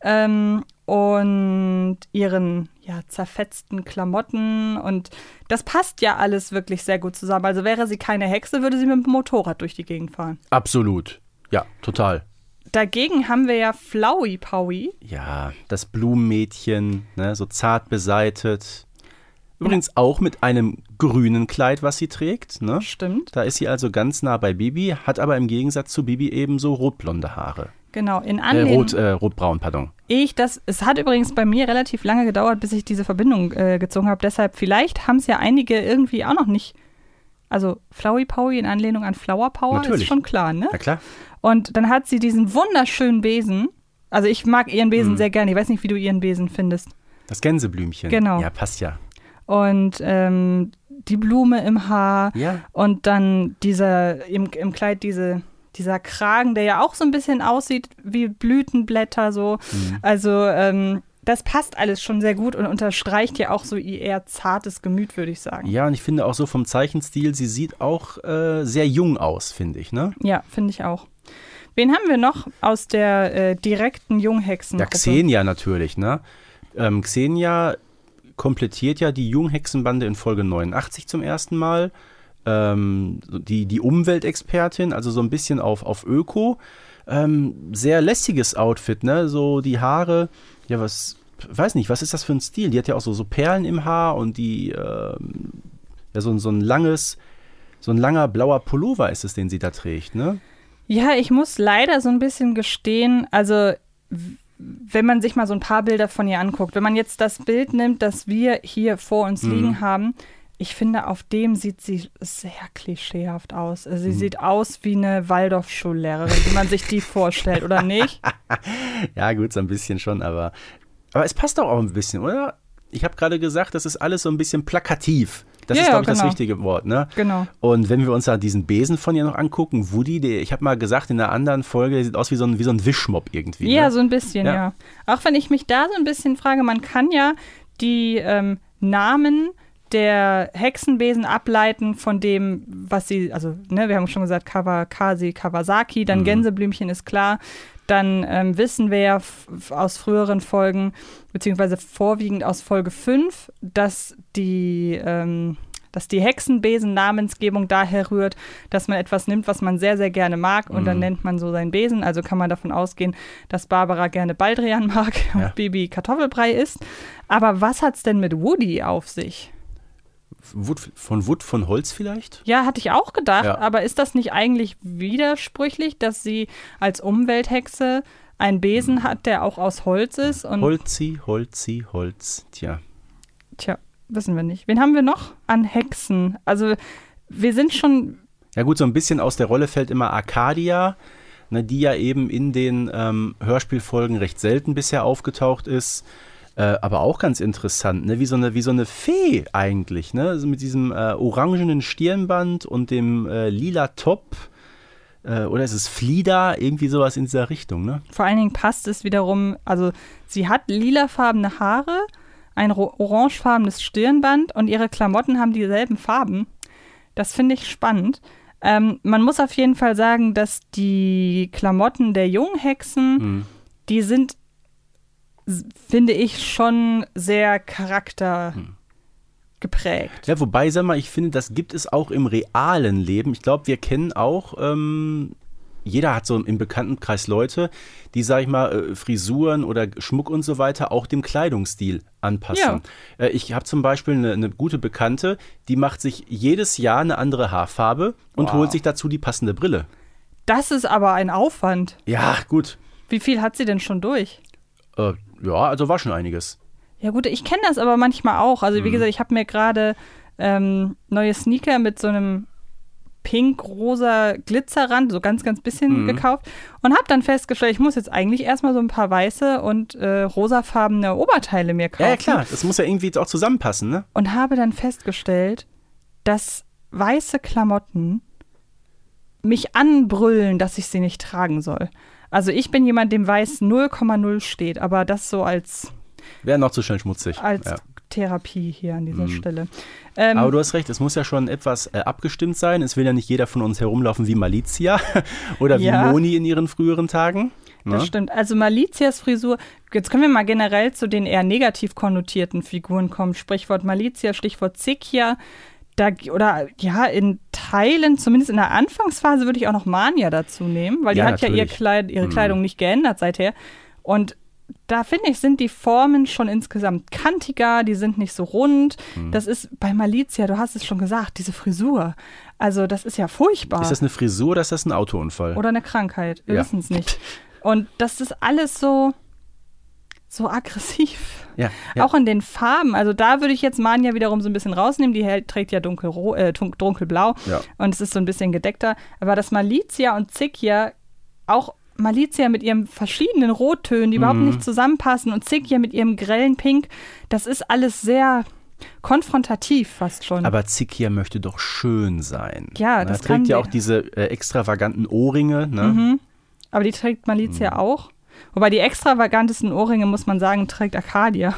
Speaker 2: ähm, und ihren ja, zerfetzten Klamotten. Und das passt ja alles wirklich sehr gut zusammen. Also wäre sie keine Hexe, würde sie mit dem Motorrad durch die Gegend fahren.
Speaker 3: Absolut. Ja, total.
Speaker 2: Dagegen haben wir ja Flowey Powie.
Speaker 3: Ja, das Blumenmädchen, ne, so zart beseitet. Übrigens auch mit einem grünen Kleid, was sie trägt. Ne?
Speaker 2: Stimmt.
Speaker 3: Da ist sie also ganz nah bei Bibi, hat aber im Gegensatz zu Bibi eben so rotblonde Haare.
Speaker 2: Genau, in
Speaker 3: Äh,
Speaker 2: Anlehnung.
Speaker 3: rot, äh, rotbraun, pardon.
Speaker 2: Ich, das, es hat übrigens bei mir relativ lange gedauert, bis ich diese Verbindung äh, gezogen habe. Deshalb, vielleicht haben es ja einige irgendwie auch noch nicht. Also Flowey Powie in Anlehnung an Flower Power
Speaker 3: Natürlich.
Speaker 2: ist schon klar, ne?
Speaker 3: Na klar.
Speaker 2: Und dann hat sie diesen wunderschönen Besen. Also ich mag ihren Besen
Speaker 3: Mhm.
Speaker 2: sehr gerne. Ich weiß nicht, wie du ihren Besen findest.
Speaker 3: Das Gänseblümchen.
Speaker 2: Genau.
Speaker 3: Ja, passt ja.
Speaker 2: Und ähm, die Blume im Haar
Speaker 3: Ja.
Speaker 2: und dann dieser im, im Kleid diese dieser Kragen, der ja auch so ein bisschen aussieht wie Blütenblätter so.
Speaker 3: Mhm.
Speaker 2: Also ähm, das passt alles schon sehr gut und unterstreicht ja auch so ihr eher zartes Gemüt, würde ich sagen.
Speaker 3: Ja, und ich finde auch so vom Zeichenstil, sie sieht auch äh, sehr jung aus, finde ich, ne?
Speaker 2: Ja, finde ich auch. Wen haben wir noch aus der äh, direkten Junghexen?
Speaker 3: Ja, Xenia natürlich, ne? Ähm, Xenia komplettiert ja die Junghexenbande in Folge 89 zum ersten Mal. Ähm, die, die Umweltexpertin, also so ein bisschen auf, auf Öko. Ähm, sehr lässiges Outfit, ne? So die Haare, ja, was, weiß nicht, was ist das für ein Stil? Die hat ja auch so, so Perlen im Haar und die, ähm, ja, so, so ein langes, so ein langer blauer Pullover ist es, den sie da trägt, ne?
Speaker 2: Ja, ich muss leider so ein bisschen gestehen, also wenn man sich mal so ein paar Bilder von ihr anguckt, wenn man jetzt das Bild nimmt, das wir hier vor uns
Speaker 3: Mhm.
Speaker 2: liegen haben, ich finde, auf dem sieht sie sehr klischeehaft aus. Also sie sieht aus wie eine Waldorfschullehrerin, wie man sich die vorstellt, oder nicht?
Speaker 3: Ja, gut, so ein bisschen schon, aber. Aber es passt doch auch ein bisschen, oder? Ich habe gerade gesagt, das ist alles so ein bisschen plakativ. Das
Speaker 2: Ja,
Speaker 3: ist, glaube ich, das
Speaker 2: genau.
Speaker 3: richtige Wort, ne?
Speaker 2: Genau.
Speaker 3: Und wenn wir uns da diesen Besen von ihr noch angucken, Woody, der, ich habe mal gesagt in einer anderen Folge, der sieht aus wie so ein, wie so ein Wischmopp irgendwie.
Speaker 2: Ja,
Speaker 3: ne?
Speaker 2: so ein bisschen, ja.
Speaker 3: Ja.
Speaker 2: Auch wenn ich mich da so ein bisschen frage, man kann ja die ähm, Namen der Hexenbesen ableiten von dem, was sie, also, ne, wir haben schon gesagt, Kawakasi, Kawasaki, dann
Speaker 3: Mhm.
Speaker 2: Gänseblümchen ist klar. Dann ähm, wissen wir ja aus früheren Folgen, beziehungsweise vorwiegend aus Folge 5, dass die, ähm, dass die Hexenbesen-Namensgebung daher rührt, dass man etwas nimmt, was man sehr, sehr gerne mag und dann
Speaker 3: Mhm.
Speaker 2: nennt man so seinen Besen. Also kann man davon ausgehen, dass Barbara gerne Baldrian mag
Speaker 3: Ja.
Speaker 2: und Bibi Kartoffelbrei isst. Aber was hat's denn mit Woody auf sich?
Speaker 3: Wood, von Wood von Holz vielleicht?
Speaker 2: Ja, hatte ich auch gedacht,
Speaker 3: Ja.
Speaker 2: aber ist das nicht eigentlich widersprüchlich, dass sie als Umwelthexe einen Besen hat, der auch aus Holz ist? Und
Speaker 3: Holzi, Holzi, Holz. Tja.
Speaker 2: tja, wissen wir nicht. Wen haben wir noch an Hexen? Also wir sind schon
Speaker 3: Ja gut, so ein bisschen aus der Rolle fällt immer Arcadia, ne, die ja eben in den ähm, Hörspielfolgen recht selten bisher aufgetaucht ist. Äh, aber auch ganz interessant, ne? wie, so eine, wie so eine Fee eigentlich. Ne? Also mit diesem äh, orangenen Stirnband und dem äh, lila Top. Äh, oder ist es Flida? Irgendwie sowas in dieser Richtung. Ne?
Speaker 2: Vor allen Dingen passt es wiederum, also sie hat lilafarbene Haare, ein orangefarbenes Stirnband und ihre Klamotten haben dieselben Farben. Das finde ich spannend. Ähm, man muss auf jeden Fall sagen, dass die Klamotten der Junghexen,
Speaker 3: Hm.
Speaker 2: die sind, finde ich, schon sehr charakter geprägt.
Speaker 3: Ja, wobei, sag mal, ich finde, das gibt es auch im realen Leben. Ich glaube, wir kennen auch, ähm, jeder hat so im Bekanntenkreis Leute, die, sag ich mal, äh, Frisuren oder Schmuck und so weiter auch dem Kleidungsstil anpassen. Äh, ich habe zum Beispiel eine, eine gute Bekannte, die macht sich jedes Jahr eine andere Haarfarbe und
Speaker 2: Wow.
Speaker 3: holt sich dazu die passende Brille.
Speaker 2: Das ist aber ein Aufwand.
Speaker 3: Ja, gut.
Speaker 2: Wie viel hat sie denn schon durch?
Speaker 3: Äh, ja, also war schon einiges.
Speaker 2: Ja gut, ich kenne das aber manchmal auch. Also wie
Speaker 3: Mhm.
Speaker 2: gesagt, ich habe mir gerade ähm, neue Sneaker mit so einem pink-rosa Glitzerrand, so ganz, ganz bisschen
Speaker 3: Mhm.
Speaker 2: gekauft und habe dann festgestellt, ich muss jetzt eigentlich erstmal so ein paar weiße und äh, rosafarbene Oberteile mir kaufen.
Speaker 3: Ja, ja, klar. Das muss ja irgendwie jetzt auch zusammenpassen, ne?
Speaker 2: Und habe dann festgestellt, dass weiße Klamotten mich anbrüllen, dass ich sie nicht tragen soll. Also ich bin jemand, dem weiß 0,0 steht, aber das so als
Speaker 3: Wäre noch zu schnell schmutzig.
Speaker 2: als
Speaker 3: ja.
Speaker 2: Therapie hier an dieser
Speaker 3: Mhm.
Speaker 2: Stelle. Ähm,
Speaker 3: Aber du hast recht, es muss ja schon etwas äh, abgestimmt sein. Es will ja nicht jeder von uns herumlaufen wie Malizia oder wie
Speaker 2: Ja.
Speaker 3: Moni in ihren früheren Tagen.
Speaker 2: das
Speaker 3: Ne?
Speaker 2: stimmt. Also Malicias Frisur, jetzt können wir mal generell zu den eher negativ konnotierten Figuren kommen. Sprichwort Malizia, Stichwort Zikia. Da, oder ja, in Teilen, zumindest in der Anfangsphase, würde ich auch noch Mania dazu nehmen, weil die
Speaker 3: Ja,
Speaker 2: hat ja ihr
Speaker 3: natürlich.
Speaker 2: Kleid, ihre
Speaker 3: Mhm.
Speaker 2: Kleidung nicht geändert seither. Und da finde ich, sind die Formen schon insgesamt kantiger, die sind nicht so rund.
Speaker 3: Mhm.
Speaker 2: Das ist bei Malizia, du hast es schon gesagt, diese Frisur. Also, das ist ja furchtbar.
Speaker 3: Ist das eine Frisur oder ist das ein Autounfall?
Speaker 2: Oder eine Krankheit. Wir
Speaker 3: Ja.
Speaker 2: wissen es nicht. Und das ist alles so, so aggressiv.
Speaker 3: ja, ja.
Speaker 2: Auch in den Farben. Also da würde ich jetzt Mania wiederum so ein bisschen rausnehmen. Die hält- trägt ja dunkelro äh, dun- dunkelblau
Speaker 3: Ja.
Speaker 2: und es ist so ein bisschen gedeckter. Aber das Malizia und Zikia, auch Malizia mit ihren verschiedenen Rottönen, die überhaupt
Speaker 3: Mhm.
Speaker 2: nicht zusammenpassen und Zikia mit ihrem grellen Pink, das ist alles sehr konfrontativ fast schon.
Speaker 3: Aber Zikia möchte doch schön sein.
Speaker 2: Ja,
Speaker 3: Ne?
Speaker 2: das kann
Speaker 3: trägt ja auch diese äh, extravaganten Ohrringe. Ne?
Speaker 2: Mhm. Aber die trägt Malizia
Speaker 3: Mhm.
Speaker 2: auch. Wobei die extravagantesten Ohrringe, muss man sagen, trägt Arcadia.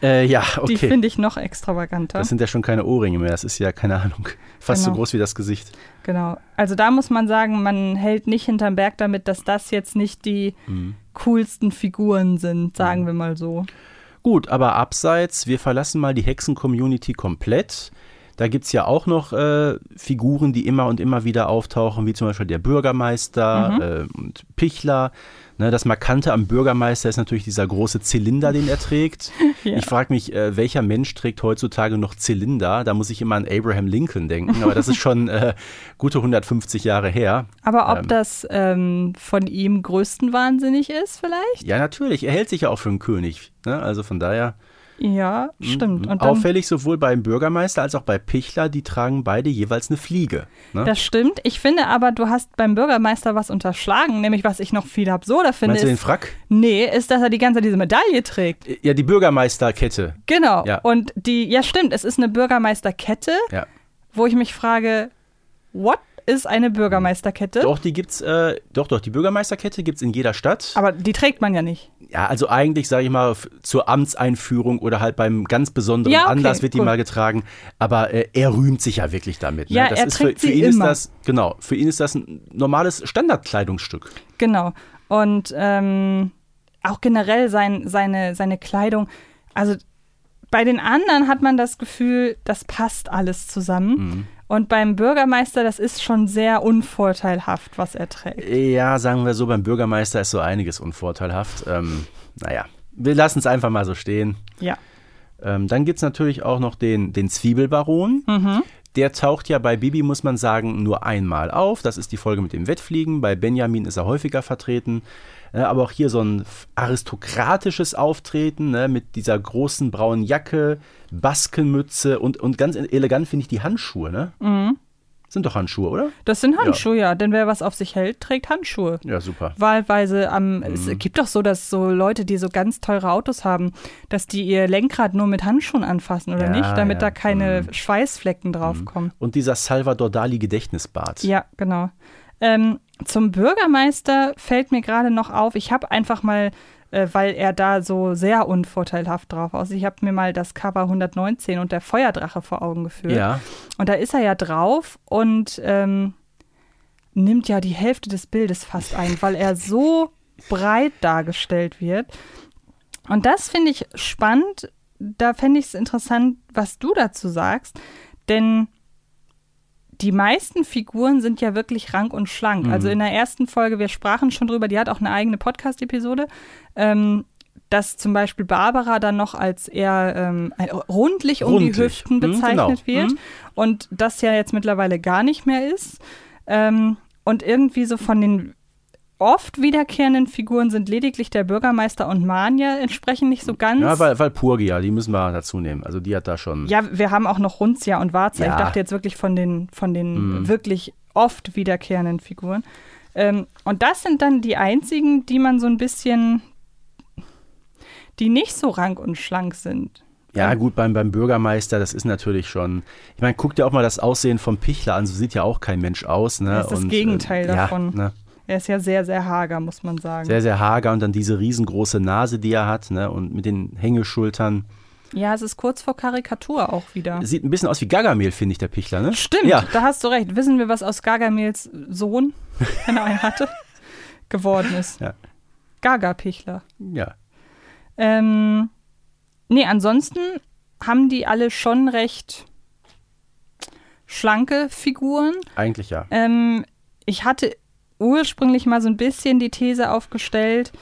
Speaker 3: Äh, ja,
Speaker 2: Die
Speaker 3: okay.
Speaker 2: finde ich noch extravaganter.
Speaker 3: Das sind ja schon keine Ohrringe mehr. Das ist ja, keine Ahnung, fast so
Speaker 2: Genau.
Speaker 3: groß wie das Gesicht.
Speaker 2: Genau. Also da muss man sagen, man hält nicht hinterm Berg damit, dass das jetzt nicht die
Speaker 3: Mhm.
Speaker 2: coolsten Figuren sind, sagen wir mal so.
Speaker 3: Gut, aber abseits, wir verlassen mal die Hexen-Community komplett. Da gibt es ja auch noch äh, Figuren, die immer und immer wieder auftauchen, wie zum Beispiel der Bürgermeister
Speaker 2: Mhm.
Speaker 3: äh, und Pichler. Ne, das Markante am Bürgermeister ist natürlich dieser große Zylinder, den er trägt.
Speaker 2: Ja.
Speaker 3: Ich frage mich, äh, welcher Mensch trägt heutzutage noch Zylinder? Da muss ich immer an Abraham Lincoln denken, aber das ist schon äh, gute 150 Jahre her.
Speaker 2: Aber ob
Speaker 3: Ähm.
Speaker 2: das ähm, von ihm größtenwahnsinnig ist, vielleicht?
Speaker 3: Ja, natürlich. Er hält sich ja auch für einen König. Ne? Also von daher
Speaker 2: Ja, stimmt. Und dann,
Speaker 3: auffällig sowohl beim Bürgermeister als auch bei Pichler, die tragen beide jeweils eine Fliege. Ne?
Speaker 2: das stimmt. Ich finde aber, du hast beim Bürgermeister was unterschlagen, nämlich was ich noch viel absurder finde.
Speaker 3: Meinst du den Frack?
Speaker 2: nee, ist, dass er die ganze Zeit diese Medaille trägt.
Speaker 3: Ja, die Bürgermeisterkette.
Speaker 2: Genau.
Speaker 3: Ja.
Speaker 2: Und die, ja stimmt, es ist eine Bürgermeisterkette,
Speaker 3: Ja.
Speaker 2: wo ich mich frage, what ist eine Bürgermeisterkette?
Speaker 3: Doch, die gibt's, äh, doch, doch, die Bürgermeisterkette gibt's in jeder Stadt.
Speaker 2: Aber die trägt man ja nicht.
Speaker 3: ja, also eigentlich, sage ich mal, zur Amtseinführung oder halt beim ganz besonderen
Speaker 2: Ja, okay,
Speaker 3: Anlass wird die
Speaker 2: gut.
Speaker 3: mal getragen. Aber äh, er rühmt sich ja wirklich damit. Ne?
Speaker 2: Ja,
Speaker 3: das
Speaker 2: er
Speaker 3: ist für,
Speaker 2: trägt
Speaker 3: für
Speaker 2: sie
Speaker 3: ihn
Speaker 2: immer.
Speaker 3: ist das, genau, für ihn ist das ein normales Standardkleidungsstück.
Speaker 2: Genau. Und ähm, auch generell sein, seine, seine Kleidung. Also bei den anderen hat man das Gefühl, das passt alles zusammen.
Speaker 3: Mhm.
Speaker 2: Und beim Bürgermeister, das ist schon sehr unvorteilhaft, was er trägt.
Speaker 3: Ja, sagen wir so, beim Bürgermeister ist so einiges unvorteilhaft. Ähm, naja, wir lassen es einfach mal so stehen.
Speaker 2: Ja.
Speaker 3: Ähm, dann gibt es natürlich auch noch den, den Zwiebelbaron.
Speaker 2: Mhm.
Speaker 3: Der taucht ja bei Bibi, muss man sagen, nur einmal auf. Das ist die Folge mit dem Wettfliegen. Bei Benjamin ist er häufiger vertreten. Äh, aber auch hier so ein aristokratisches Auftreten ne, mit dieser großen braunen Jacke, Baskenmütze und, und ganz elegant finde ich die Handschuhe. Ne?
Speaker 2: Mhm.
Speaker 3: Sind doch Handschuhe, oder?
Speaker 2: Das sind Handschuhe, ja. Denn wer was auf sich hält, trägt Handschuhe.
Speaker 3: Ja, super.
Speaker 2: Wahlweise am. Es
Speaker 3: Mhm.
Speaker 2: gibt doch so, dass so Leute, die so ganz teure Autos haben, dass die ihr Lenkrad nur mit Handschuhen anfassen, oder
Speaker 3: Ja,
Speaker 2: nicht? Damit
Speaker 3: ja.
Speaker 2: da keine
Speaker 3: Mhm.
Speaker 2: Schweißflecken draufkommen.
Speaker 3: Und dieser Salvador Dali Gedächtnisbart.
Speaker 2: Ja, genau. Ähm, zum Bürgermeister fällt mir gerade noch auf, ich habe einfach mal, äh, weil er da so sehr unvorteilhaft drauf aussieht, ich habe mir mal das Cover 119 und der Feuerdrache vor Augen geführt.
Speaker 3: Ja.
Speaker 2: Und da ist er ja drauf und ähm, nimmt ja die Hälfte des Bildes fast ein, weil er so breit dargestellt wird. Und das finde ich spannend. Da fände ich es interessant, was du dazu sagst. Denn die meisten Figuren sind ja wirklich rank und schlank.
Speaker 3: Mhm.
Speaker 2: Also in der ersten Folge, wir sprachen schon drüber, die hat auch eine eigene Podcast-Episode, ähm, dass zum Beispiel Barbara dann noch als eher ähm, ein- rundlich um
Speaker 3: Rundlich.
Speaker 2: die Hüften
Speaker 3: Mhm,
Speaker 2: bezeichnet
Speaker 3: genau.
Speaker 2: wird
Speaker 3: Mhm.
Speaker 2: und das ja jetzt mittlerweile gar nicht mehr ist. Ähm, und irgendwie so von den oft wiederkehrenden Figuren sind lediglich der Bürgermeister und Manja entsprechend nicht so ganz.
Speaker 3: Ja, weil, Purgia, die müssen wir dazu nehmen. Also die hat da schon.
Speaker 2: Ja, wir haben auch noch Runzia und Warza.
Speaker 3: Ja.
Speaker 2: Ich dachte jetzt wirklich von den, von den
Speaker 3: Mhm.
Speaker 2: wirklich oft wiederkehrenden Figuren. Ähm, und das sind dann die einzigen, die man so ein bisschen, die nicht so rank und schlank sind.
Speaker 3: Ja, gut, beim, beim Bürgermeister, das ist natürlich schon. Ich meine, guck dir auch mal das Aussehen vom Pichler an, so sieht ja auch kein Mensch aus. Ne?
Speaker 2: Das ist das
Speaker 3: Und,
Speaker 2: Gegenteil
Speaker 3: äh,
Speaker 2: davon.
Speaker 3: Ja, ne?
Speaker 2: Er ist ja sehr, sehr hager, muss man sagen.
Speaker 3: Sehr, sehr hager und dann diese riesengroße Nase, die er hat, ne? Und mit den Hängeschultern.
Speaker 2: ja, es ist kurz vor Karikatur auch wieder.
Speaker 3: Sieht ein bisschen aus wie Gargamel, finde ich, der Pichler, ne?
Speaker 2: Stimmt,
Speaker 3: Ja.
Speaker 2: da hast du recht. Wissen wir, was aus Gargamels Sohn, wenn er einen hatte, geworden ist?
Speaker 3: Ja.
Speaker 2: Gaga-Pichler.
Speaker 3: Ja.
Speaker 2: Ähm, nee, ansonsten haben die alle schon recht schlanke Figuren.
Speaker 3: Eigentlich ja.
Speaker 2: Ähm, ich hatte ursprünglich mal so ein bisschen die These aufgestellt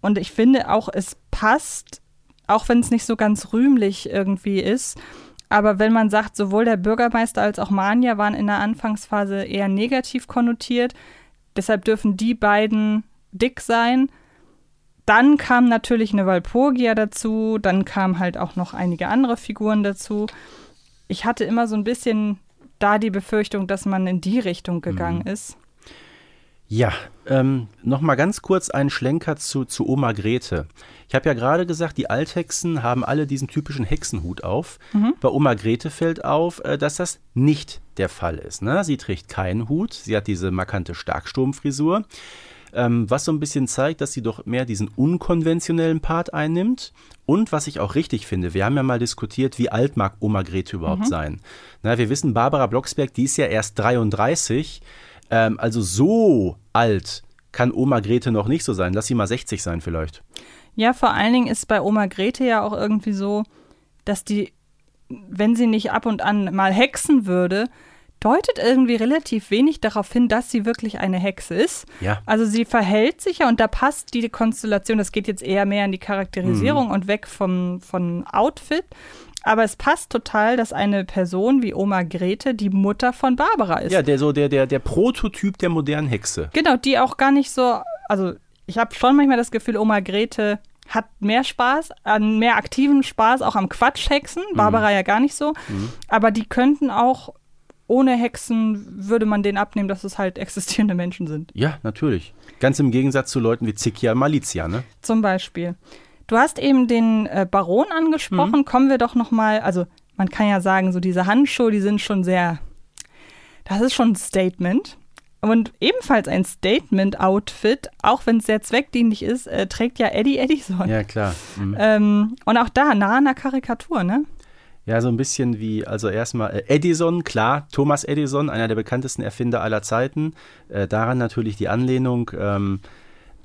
Speaker 2: und ich finde auch, es passt, auch wenn es nicht so ganz rühmlich irgendwie ist. Aber wenn man sagt, sowohl der Bürgermeister als auch Manja waren in der Anfangsphase eher negativ konnotiert, deshalb dürfen die beiden dick sein. Dann kam natürlich eine Walpurgia dazu, dann kamen halt auch noch einige andere Figuren dazu. Ich hatte immer so ein bisschen da die Befürchtung, dass man in die Richtung gegangen ist.
Speaker 3: Ja, ähm, nochmal ganz kurz einen Schlenker zu, zu Oma Grete. Ich habe ja gerade gesagt, die Althexen haben alle diesen typischen Hexenhut auf. Bei Oma Grete fällt auf, äh, dass das nicht der Fall ist. Ne? Sie trägt keinen Hut, sie hat diese markante Starksturmfrisur, ähm, was so ein bisschen zeigt, dass sie doch mehr diesen unkonventionellen Part einnimmt. Und was ich auch richtig finde, wir haben ja mal diskutiert, wie alt mag Oma Grete überhaupt sein. Na, wir wissen, Barbara Blocksberg, die ist ja erst 33. Ähm, also so alt kann Oma Grete noch nicht so sein. Lass sie mal 60 sein vielleicht.
Speaker 2: Ja, vor allen Dingen ist bei Oma Grete ja auch irgendwie so, dass die wenn sie nicht ab und an mal hexen würde, deutet irgendwie relativ wenig darauf hin, dass sie wirklich eine Hexe ist.
Speaker 3: Ja.
Speaker 2: Also sie verhält sich ja und da passt die Konstellation, das geht jetzt eher mehr in die Charakterisierung und weg vom, vom Outfit. Aber es passt total, dass eine Person wie Oma Grete die Mutter von Barbara ist.
Speaker 3: Ja, der so der, der, der Prototyp der modernen Hexe.
Speaker 2: Genau, die auch gar nicht so, also ich habe schon manchmal das Gefühl, Oma Grete hat mehr Spaß, an mehr aktiven Spaß, auch am Quatschhexen. Barbara ja gar nicht so. Aber die könnten auch, ohne Hexen würde man denen abnehmen, dass es halt existierende Menschen sind.
Speaker 3: Ja, natürlich. Ganz im Gegensatz zu Leuten wie Zikia Malizia, ne?
Speaker 2: Zum Beispiel. Du hast eben den äh, Baron angesprochen. Kommen wir doch noch mal, also man kann ja sagen, so diese Handschuhe, die sind schon sehr, das ist schon ein Statement. Und ebenfalls ein Statement-Outfit, auch wenn es sehr zweckdienlich ist, äh, trägt ja Eddie Edison.
Speaker 3: Ja, klar. Mhm.
Speaker 2: Ähm, und auch da nah an der Karikatur, ne?
Speaker 3: Ja, so ein bisschen wie, also erstmal äh, Edison, klar, Thomas Edison, einer der bekanntesten Erfinder aller Zeiten. Äh, daran natürlich die Anlehnung. Ähm,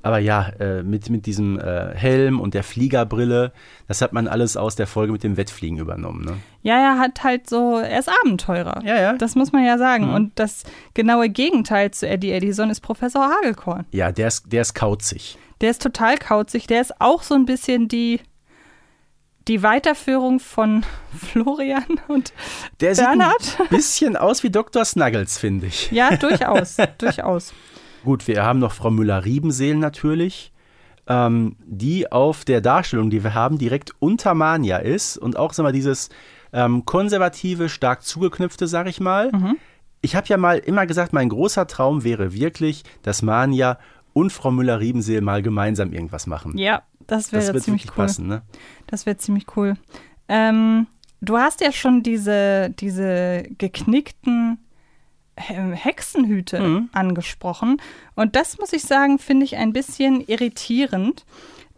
Speaker 3: aber ja, äh, mit, mit diesem äh, Helm und der Fliegerbrille, das hat man alles aus der Folge mit dem Wettfliegen übernommen. Ne?
Speaker 2: Ja, er hat halt so, er ist Abenteurer.
Speaker 3: Ja, ja.
Speaker 2: Das muss man ja sagen.
Speaker 3: Mhm.
Speaker 2: Und das genaue Gegenteil zu Eddie Edison ist Professor Hagelkorn.
Speaker 3: Ja, der ist, der ist kauzig.
Speaker 2: Der ist total kauzig. Der ist auch so ein bisschen die, die Weiterführung von Florian und
Speaker 3: Der
Speaker 2: Bernhard?
Speaker 3: sieht ein bisschen aus wie Dr. Snuggles, finde ich.
Speaker 2: ja, durchaus, durchaus.
Speaker 3: Gut, wir haben noch Frau Müller-Riebenseel natürlich, ähm, die auf der Darstellung, die wir haben, direkt unter Mania ist und auch, sag mal, dieses ähm, konservative, stark zugeknüpfte, sag ich mal. Ich habe ja mal immer gesagt, mein großer Traum wäre wirklich, dass Mania und Frau Müller-Riebenseel mal gemeinsam irgendwas machen.
Speaker 2: Ja, das
Speaker 3: das
Speaker 2: wäre
Speaker 3: wird
Speaker 2: ziemlich cool.
Speaker 3: passen, ne?
Speaker 2: Das wäre ziemlich cool. Ähm, du hast ja schon diese, diese geknickten Hexenhüte
Speaker 3: Mhm.
Speaker 2: angesprochen. Und das muss ich sagen, finde ich ein bisschen irritierend.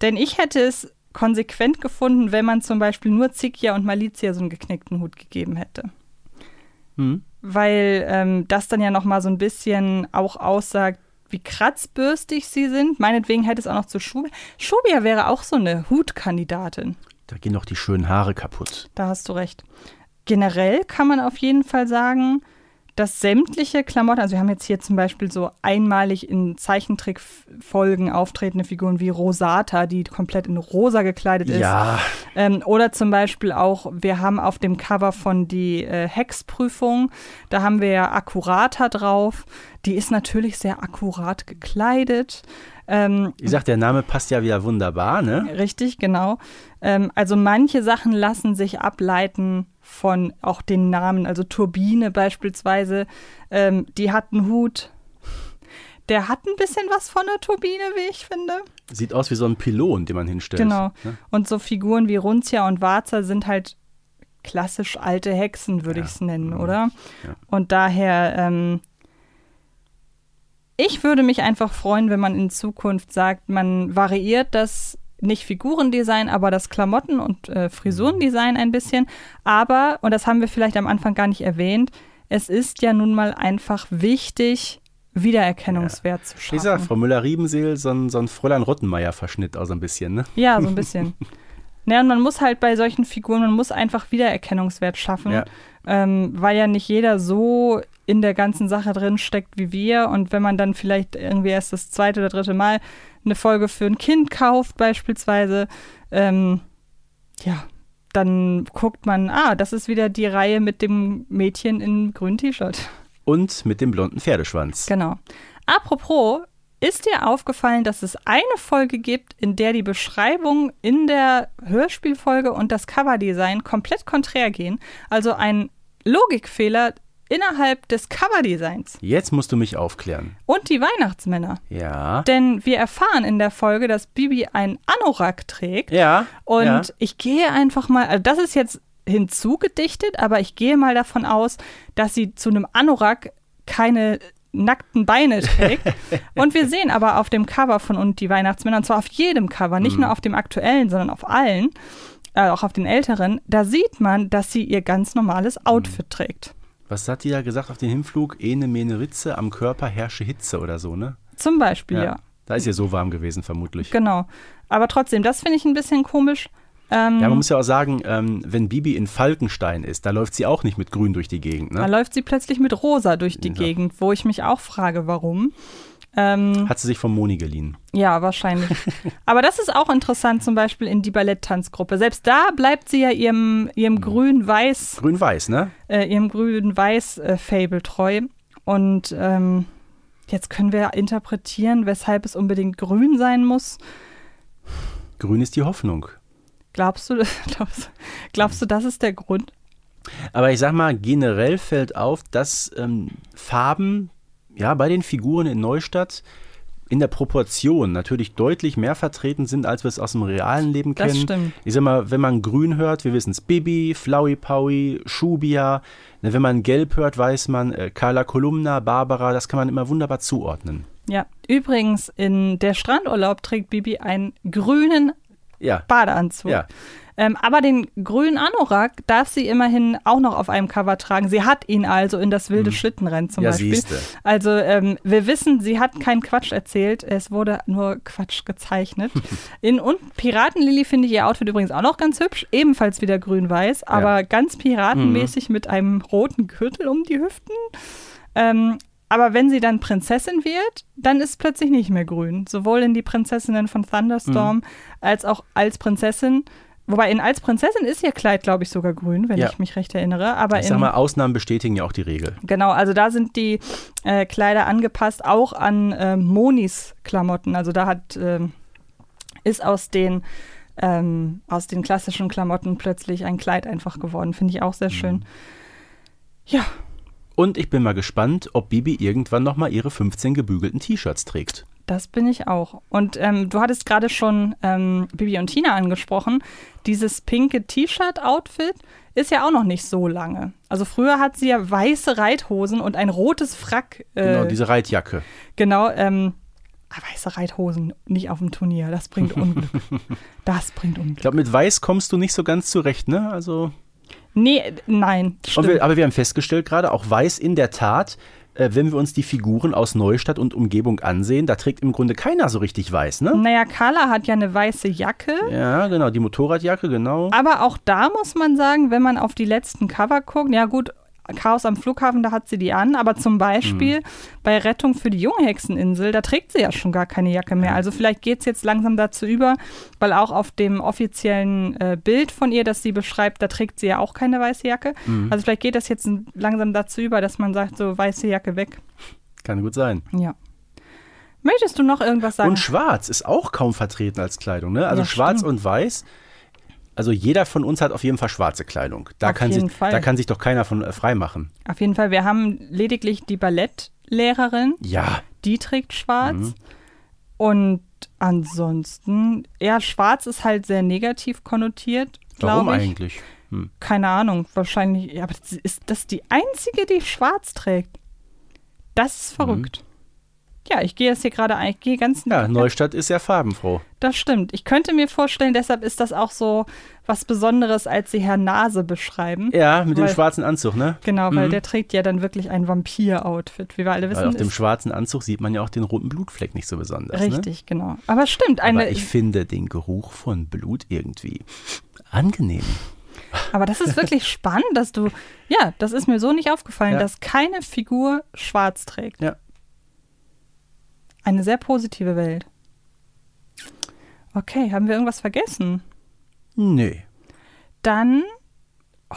Speaker 2: Denn ich hätte es konsequent gefunden, wenn man zum Beispiel nur Zikia und Malizia so einen geknickten Hut gegeben hätte.
Speaker 3: Mhm.
Speaker 2: Weil ähm, das dann ja noch mal so ein bisschen auch aussagt, wie kratzbürstig sie sind. Meinetwegen hätte es auch noch zu Schubia. Schubia wäre auch so eine Hutkandidatin.
Speaker 3: Da gehen noch die schönen Haare kaputt.
Speaker 2: Da hast du recht. Generell kann man auf jeden Fall sagen, dass sämtliche Klamotten, also wir haben jetzt hier zum Beispiel so einmalig in Zeichentrickfolgen auftretende Figuren wie Rosata, die komplett in rosa gekleidet ist.
Speaker 3: Ja,
Speaker 2: Ähm, oder zum Beispiel auch, wir haben auf dem Cover von die äh, Hexprüfung, da haben wir ja Akkurata drauf. Die ist natürlich sehr akkurat gekleidet. Ähm,
Speaker 3: ich sag, der Name passt ja wieder wunderbar, ne?
Speaker 2: Richtig, genau. Ähm, also manche Sachen lassen sich ableiten von auch den Namen. Also Turbine beispielsweise, ähm, die hat einen Hut. Der hat ein bisschen was von einer Turbine, wie ich finde.
Speaker 3: Sieht aus wie so ein Pylon, den man hinstellt.
Speaker 2: Genau.
Speaker 3: Ne?
Speaker 2: Und so Figuren wie Runzia und Warza sind halt klassisch alte Hexen, würde
Speaker 3: Ja.
Speaker 2: ich es nennen,
Speaker 3: Mhm.
Speaker 2: oder?
Speaker 3: Ja.
Speaker 2: Und daher, ähm, ich würde mich einfach freuen, wenn man in Zukunft sagt, man variiert das nicht Figurendesign, aber das Klamotten- und äh, Frisurendesign ein bisschen. Aber, und das haben wir vielleicht am Anfang gar nicht erwähnt, es ist ja nun mal einfach wichtig, Wiedererkennungswert zu schaffen.
Speaker 3: Ich sag, Frau Müller-Riebenseel, so ein, so ein Fräulein Rottenmeier-Verschnitt auch so ein bisschen, ne?
Speaker 2: Ja, so ein bisschen. Ja, und man muss halt bei solchen Figuren, man muss einfach Wiedererkennungswert schaffen,
Speaker 3: Ja.
Speaker 2: ähm, weil ja nicht jeder so in der ganzen Sache drin steckt wie wir. Und wenn man dann vielleicht irgendwie erst das zweite oder dritte Mal eine Folge für ein Kind kauft, beispielsweise, ähm, ja, dann guckt man, ah, das ist wieder die Reihe mit dem Mädchen im grünen T-Shirt.
Speaker 3: Und mit dem blonden Pferdeschwanz.
Speaker 2: Genau. Apropos, ist dir aufgefallen, dass es eine Folge gibt, in der die Beschreibung in der Hörspielfolge und das Coverdesign komplett konträr gehen? Also ein Logikfehler innerhalb des Coverdesigns
Speaker 3: Jetzt musst du mich aufklären.
Speaker 2: und die Weihnachtsmänner.
Speaker 3: Ja.
Speaker 2: Denn wir erfahren in der Folge, dass Bibi ein Anorak trägt.
Speaker 3: Ja.
Speaker 2: Und
Speaker 3: ja.
Speaker 2: ich gehe einfach mal, also das ist jetzt hinzugedichtet, aber ich gehe mal davon aus, dass sie zu einem Anorak keine nackten Beine trägt. und wir sehen aber auf dem Cover von Und die Weihnachtsmänner, und zwar auf jedem Cover, nicht nur auf dem aktuellen, sondern auf allen, äh, auch auf den älteren, da sieht man, dass sie ihr ganz normales Outfit trägt.
Speaker 3: Was hat die da gesagt auf den Hinflug? Ene mene Ritze, am Körper herrsche Hitze oder so, ne?
Speaker 2: Zum Beispiel, ja.
Speaker 3: Da ist ihr so warm gewesen, vermutlich.
Speaker 2: Genau. Aber trotzdem, das finde ich ein bisschen komisch. Ähm,
Speaker 3: Ja, man muss ja auch sagen, ähm, wenn Bibi in Falkenstein ist, da läuft sie auch nicht mit grün durch die Gegend.
Speaker 2: da
Speaker 3: Ne?
Speaker 2: läuft sie plötzlich mit rosa durch die
Speaker 3: Ja.
Speaker 2: Gegend, wo ich mich auch frage, warum. Ähm,
Speaker 3: Hat sie sich vom Moni geliehen.
Speaker 2: ja, wahrscheinlich. Aber das ist auch interessant, zum Beispiel in die Balletttanzgruppe. Selbst da bleibt sie ja ihrem, ihrem grün-weiß,
Speaker 3: Grün-Weiß, ne?
Speaker 2: äh, ihrem grün-weiß-Fable treu. Und ähm, jetzt können wir interpretieren, weshalb es unbedingt grün sein muss.
Speaker 3: Grün ist die Hoffnung.
Speaker 2: Glaubst du, glaubst, glaubst du, das ist der Grund?
Speaker 3: Aber ich sag mal, generell fällt auf, dass ähm, Farben ja bei den Figuren in Neustadt in der Proportion natürlich deutlich mehr vertreten sind, als wir es aus dem realen Leben
Speaker 2: Das
Speaker 3: kennen.
Speaker 2: stimmt.
Speaker 3: Ich sag mal, wenn man grün hört, wir wissen es, Bibi, Flowey Powie, Schubia. Ne, Wenn man gelb hört, weiß man äh, Carla Kolumna, Barbara, das kann man immer wunderbar zuordnen.
Speaker 2: Ja, übrigens, in der Strandurlaub trägt Bibi einen grünen
Speaker 3: Ja,
Speaker 2: Badeanzug.
Speaker 3: ja.
Speaker 2: Ähm, aber den grünen Anorak darf sie immerhin auch noch auf einem Cover tragen. Sie hat ihn also in das wilde Schlittenrennen zum
Speaker 3: Mhm. Ja,
Speaker 2: Beispiel.
Speaker 3: siehste.
Speaker 2: Also ähm, wir wissen, sie hat keinen Quatsch erzählt. Es wurde nur Quatsch gezeichnet. in und Piratenlily finde ich ihr Outfit übrigens auch noch ganz hübsch. Ebenfalls wieder grün-weiß, aber ganz piratenmäßig
Speaker 3: Mhm.
Speaker 2: mit einem roten Gürtel um die Hüften. Ähm, aber wenn sie dann Prinzessin wird, dann ist es plötzlich nicht mehr grün. Sowohl in die Prinzessinnen von Thunderstorm
Speaker 3: Mhm.
Speaker 2: als auch als Prinzessin. Wobei in als Prinzessin ist ihr Kleid, glaube ich, sogar grün, wenn
Speaker 3: Ja.
Speaker 2: ich mich recht erinnere. Aber
Speaker 3: Ich sag mal, Ausnahmen bestätigen ja auch die Regel.
Speaker 2: Genau, also da sind die äh, Kleider angepasst, auch an ähm, Monis Klamotten. Also da hat ähm, ist aus den ähm, aus den klassischen Klamotten plötzlich ein Kleid einfach geworden. Finde ich auch sehr schön. Ja,
Speaker 3: Und ich bin mal gespannt, ob Bibi irgendwann nochmal ihre 15 gebügelten T-Shirts trägt.
Speaker 2: Das bin ich auch. Und ähm, du hattest gerade schon ähm, Bibi und Tina angesprochen. Dieses pinke T-Shirt-Outfit ist ja auch noch nicht so lange. Also früher hat sie ja weiße Reithosen und ein rotes Frack. Äh,
Speaker 3: Genau, diese Reitjacke.
Speaker 2: Genau, ähm, ah, weiße Reithosen nicht auf dem Turnier. Das bringt Unglück. das bringt
Speaker 3: Ich
Speaker 2: Unglück.
Speaker 3: glaube, mit Weiß kommst du nicht so ganz zurecht, ne? Also.
Speaker 2: Nee, äh, nein,
Speaker 3: wir, aber wir haben festgestellt gerade, auch Weiß in der Tat, äh, wenn wir uns die Figuren aus Neustadt und Umgebung ansehen, da trägt im Grunde keiner so richtig weiß, ne?
Speaker 2: naja, Carla hat ja eine weiße Jacke.
Speaker 3: Ja, genau, die Motorradjacke, genau.
Speaker 2: Aber auch da muss man sagen, wenn man auf die letzten Cover guckt, ja gut, Chaos am Flughafen, da hat sie die an, aber zum Beispiel bei Rettung für die Junghexeninsel, da trägt sie ja schon gar keine Jacke mehr. Also vielleicht geht es jetzt langsam dazu über, weil auch auf dem offiziellen äh, Bild von ihr, das sie beschreibt, da trägt sie ja auch keine weiße Jacke. Also vielleicht geht das jetzt langsam dazu über, dass man sagt, so weiße Jacke weg.
Speaker 3: Kann gut sein.
Speaker 2: Ja. Möchtest du noch irgendwas sagen?
Speaker 3: Und Schwarz ist auch kaum vertreten als Kleidung, ne? Also
Speaker 2: Ja,
Speaker 3: Schwarz
Speaker 2: stimmt.
Speaker 3: und Weiß. Also jeder von uns hat auf jeden Fall schwarze Kleidung. Da,
Speaker 2: Auf
Speaker 3: kann,
Speaker 2: jeden
Speaker 3: sich,
Speaker 2: Fall.
Speaker 3: da kann sich doch keiner von äh, frei machen.
Speaker 2: Auf jeden Fall, wir haben lediglich die Ballettlehrerin,
Speaker 3: Ja,
Speaker 2: die trägt schwarz.
Speaker 3: Mhm.
Speaker 2: Und ansonsten, ja, schwarz ist halt sehr negativ konnotiert,
Speaker 3: warum
Speaker 2: glaube ich.
Speaker 3: eigentlich? Hm.
Speaker 2: Keine Ahnung, wahrscheinlich, ja, aber ist das die einzige, die schwarz trägt? Das ist verrückt. Ja, ich gehe jetzt hier gerade, ein- ich gehe ganz.
Speaker 3: Ja, Neustadt ist ja farbenfroh.
Speaker 2: das stimmt. Ich könnte mir vorstellen, deshalb ist das auch so was Besonderes, als sie Herr Nase beschreiben.
Speaker 3: Ja, mit dem
Speaker 2: Weil-
Speaker 3: schwarzen Anzug, ne?
Speaker 2: Genau, weil
Speaker 3: Mhm.
Speaker 2: der trägt ja dann wirklich ein Vampir-Outfit, wie wir alle
Speaker 3: Weil
Speaker 2: wissen.
Speaker 3: auf dem schwarzen Anzug sieht man ja auch den roten Blutfleck nicht so besonders. Ne?
Speaker 2: richtig, genau. Aber stimmt, eine,
Speaker 3: Aber ich finde den Geruch von Blut irgendwie angenehm.
Speaker 2: Aber das ist wirklich spannend, dass du, ja, das ist mir so nicht aufgefallen,
Speaker 3: Ja.
Speaker 2: dass keine Figur schwarz trägt.
Speaker 3: Ja.
Speaker 2: Eine sehr positive Welt. Okay, haben wir irgendwas vergessen?
Speaker 3: Nee.
Speaker 2: Dann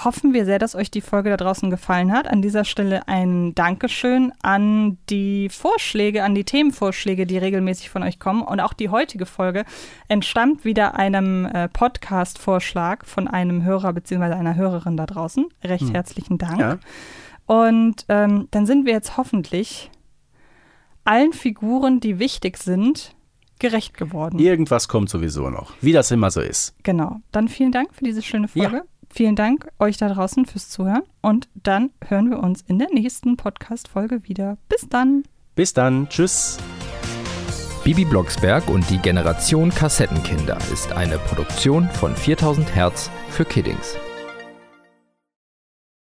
Speaker 2: hoffen wir sehr, dass euch die Folge da draußen gefallen hat. An dieser Stelle ein Dankeschön an die Vorschläge, an die Themenvorschläge, die regelmäßig von euch kommen. Und auch die heutige Folge entstammt wieder einem äh, Podcast-Vorschlag von einem Hörer bzw. einer Hörerin da draußen. Recht herzlichen Dank.
Speaker 3: Ja.
Speaker 2: Und ähm, dann sind wir jetzt hoffentlich allen Figuren, die wichtig sind, gerecht geworden.
Speaker 3: Irgendwas kommt sowieso noch. Wie das immer so ist.
Speaker 2: Genau. Dann vielen Dank für diese schöne
Speaker 3: Ja.
Speaker 2: Folge. Vielen Dank euch da draußen fürs Zuhören. Und dann hören wir uns in der nächsten Podcast-Folge wieder. Bis dann.
Speaker 3: Bis dann. Tschüss.
Speaker 4: Bibi Blocksberg und die Generation Kassettenkinder ist eine Produktion von 4000 Hertz für Kiddings.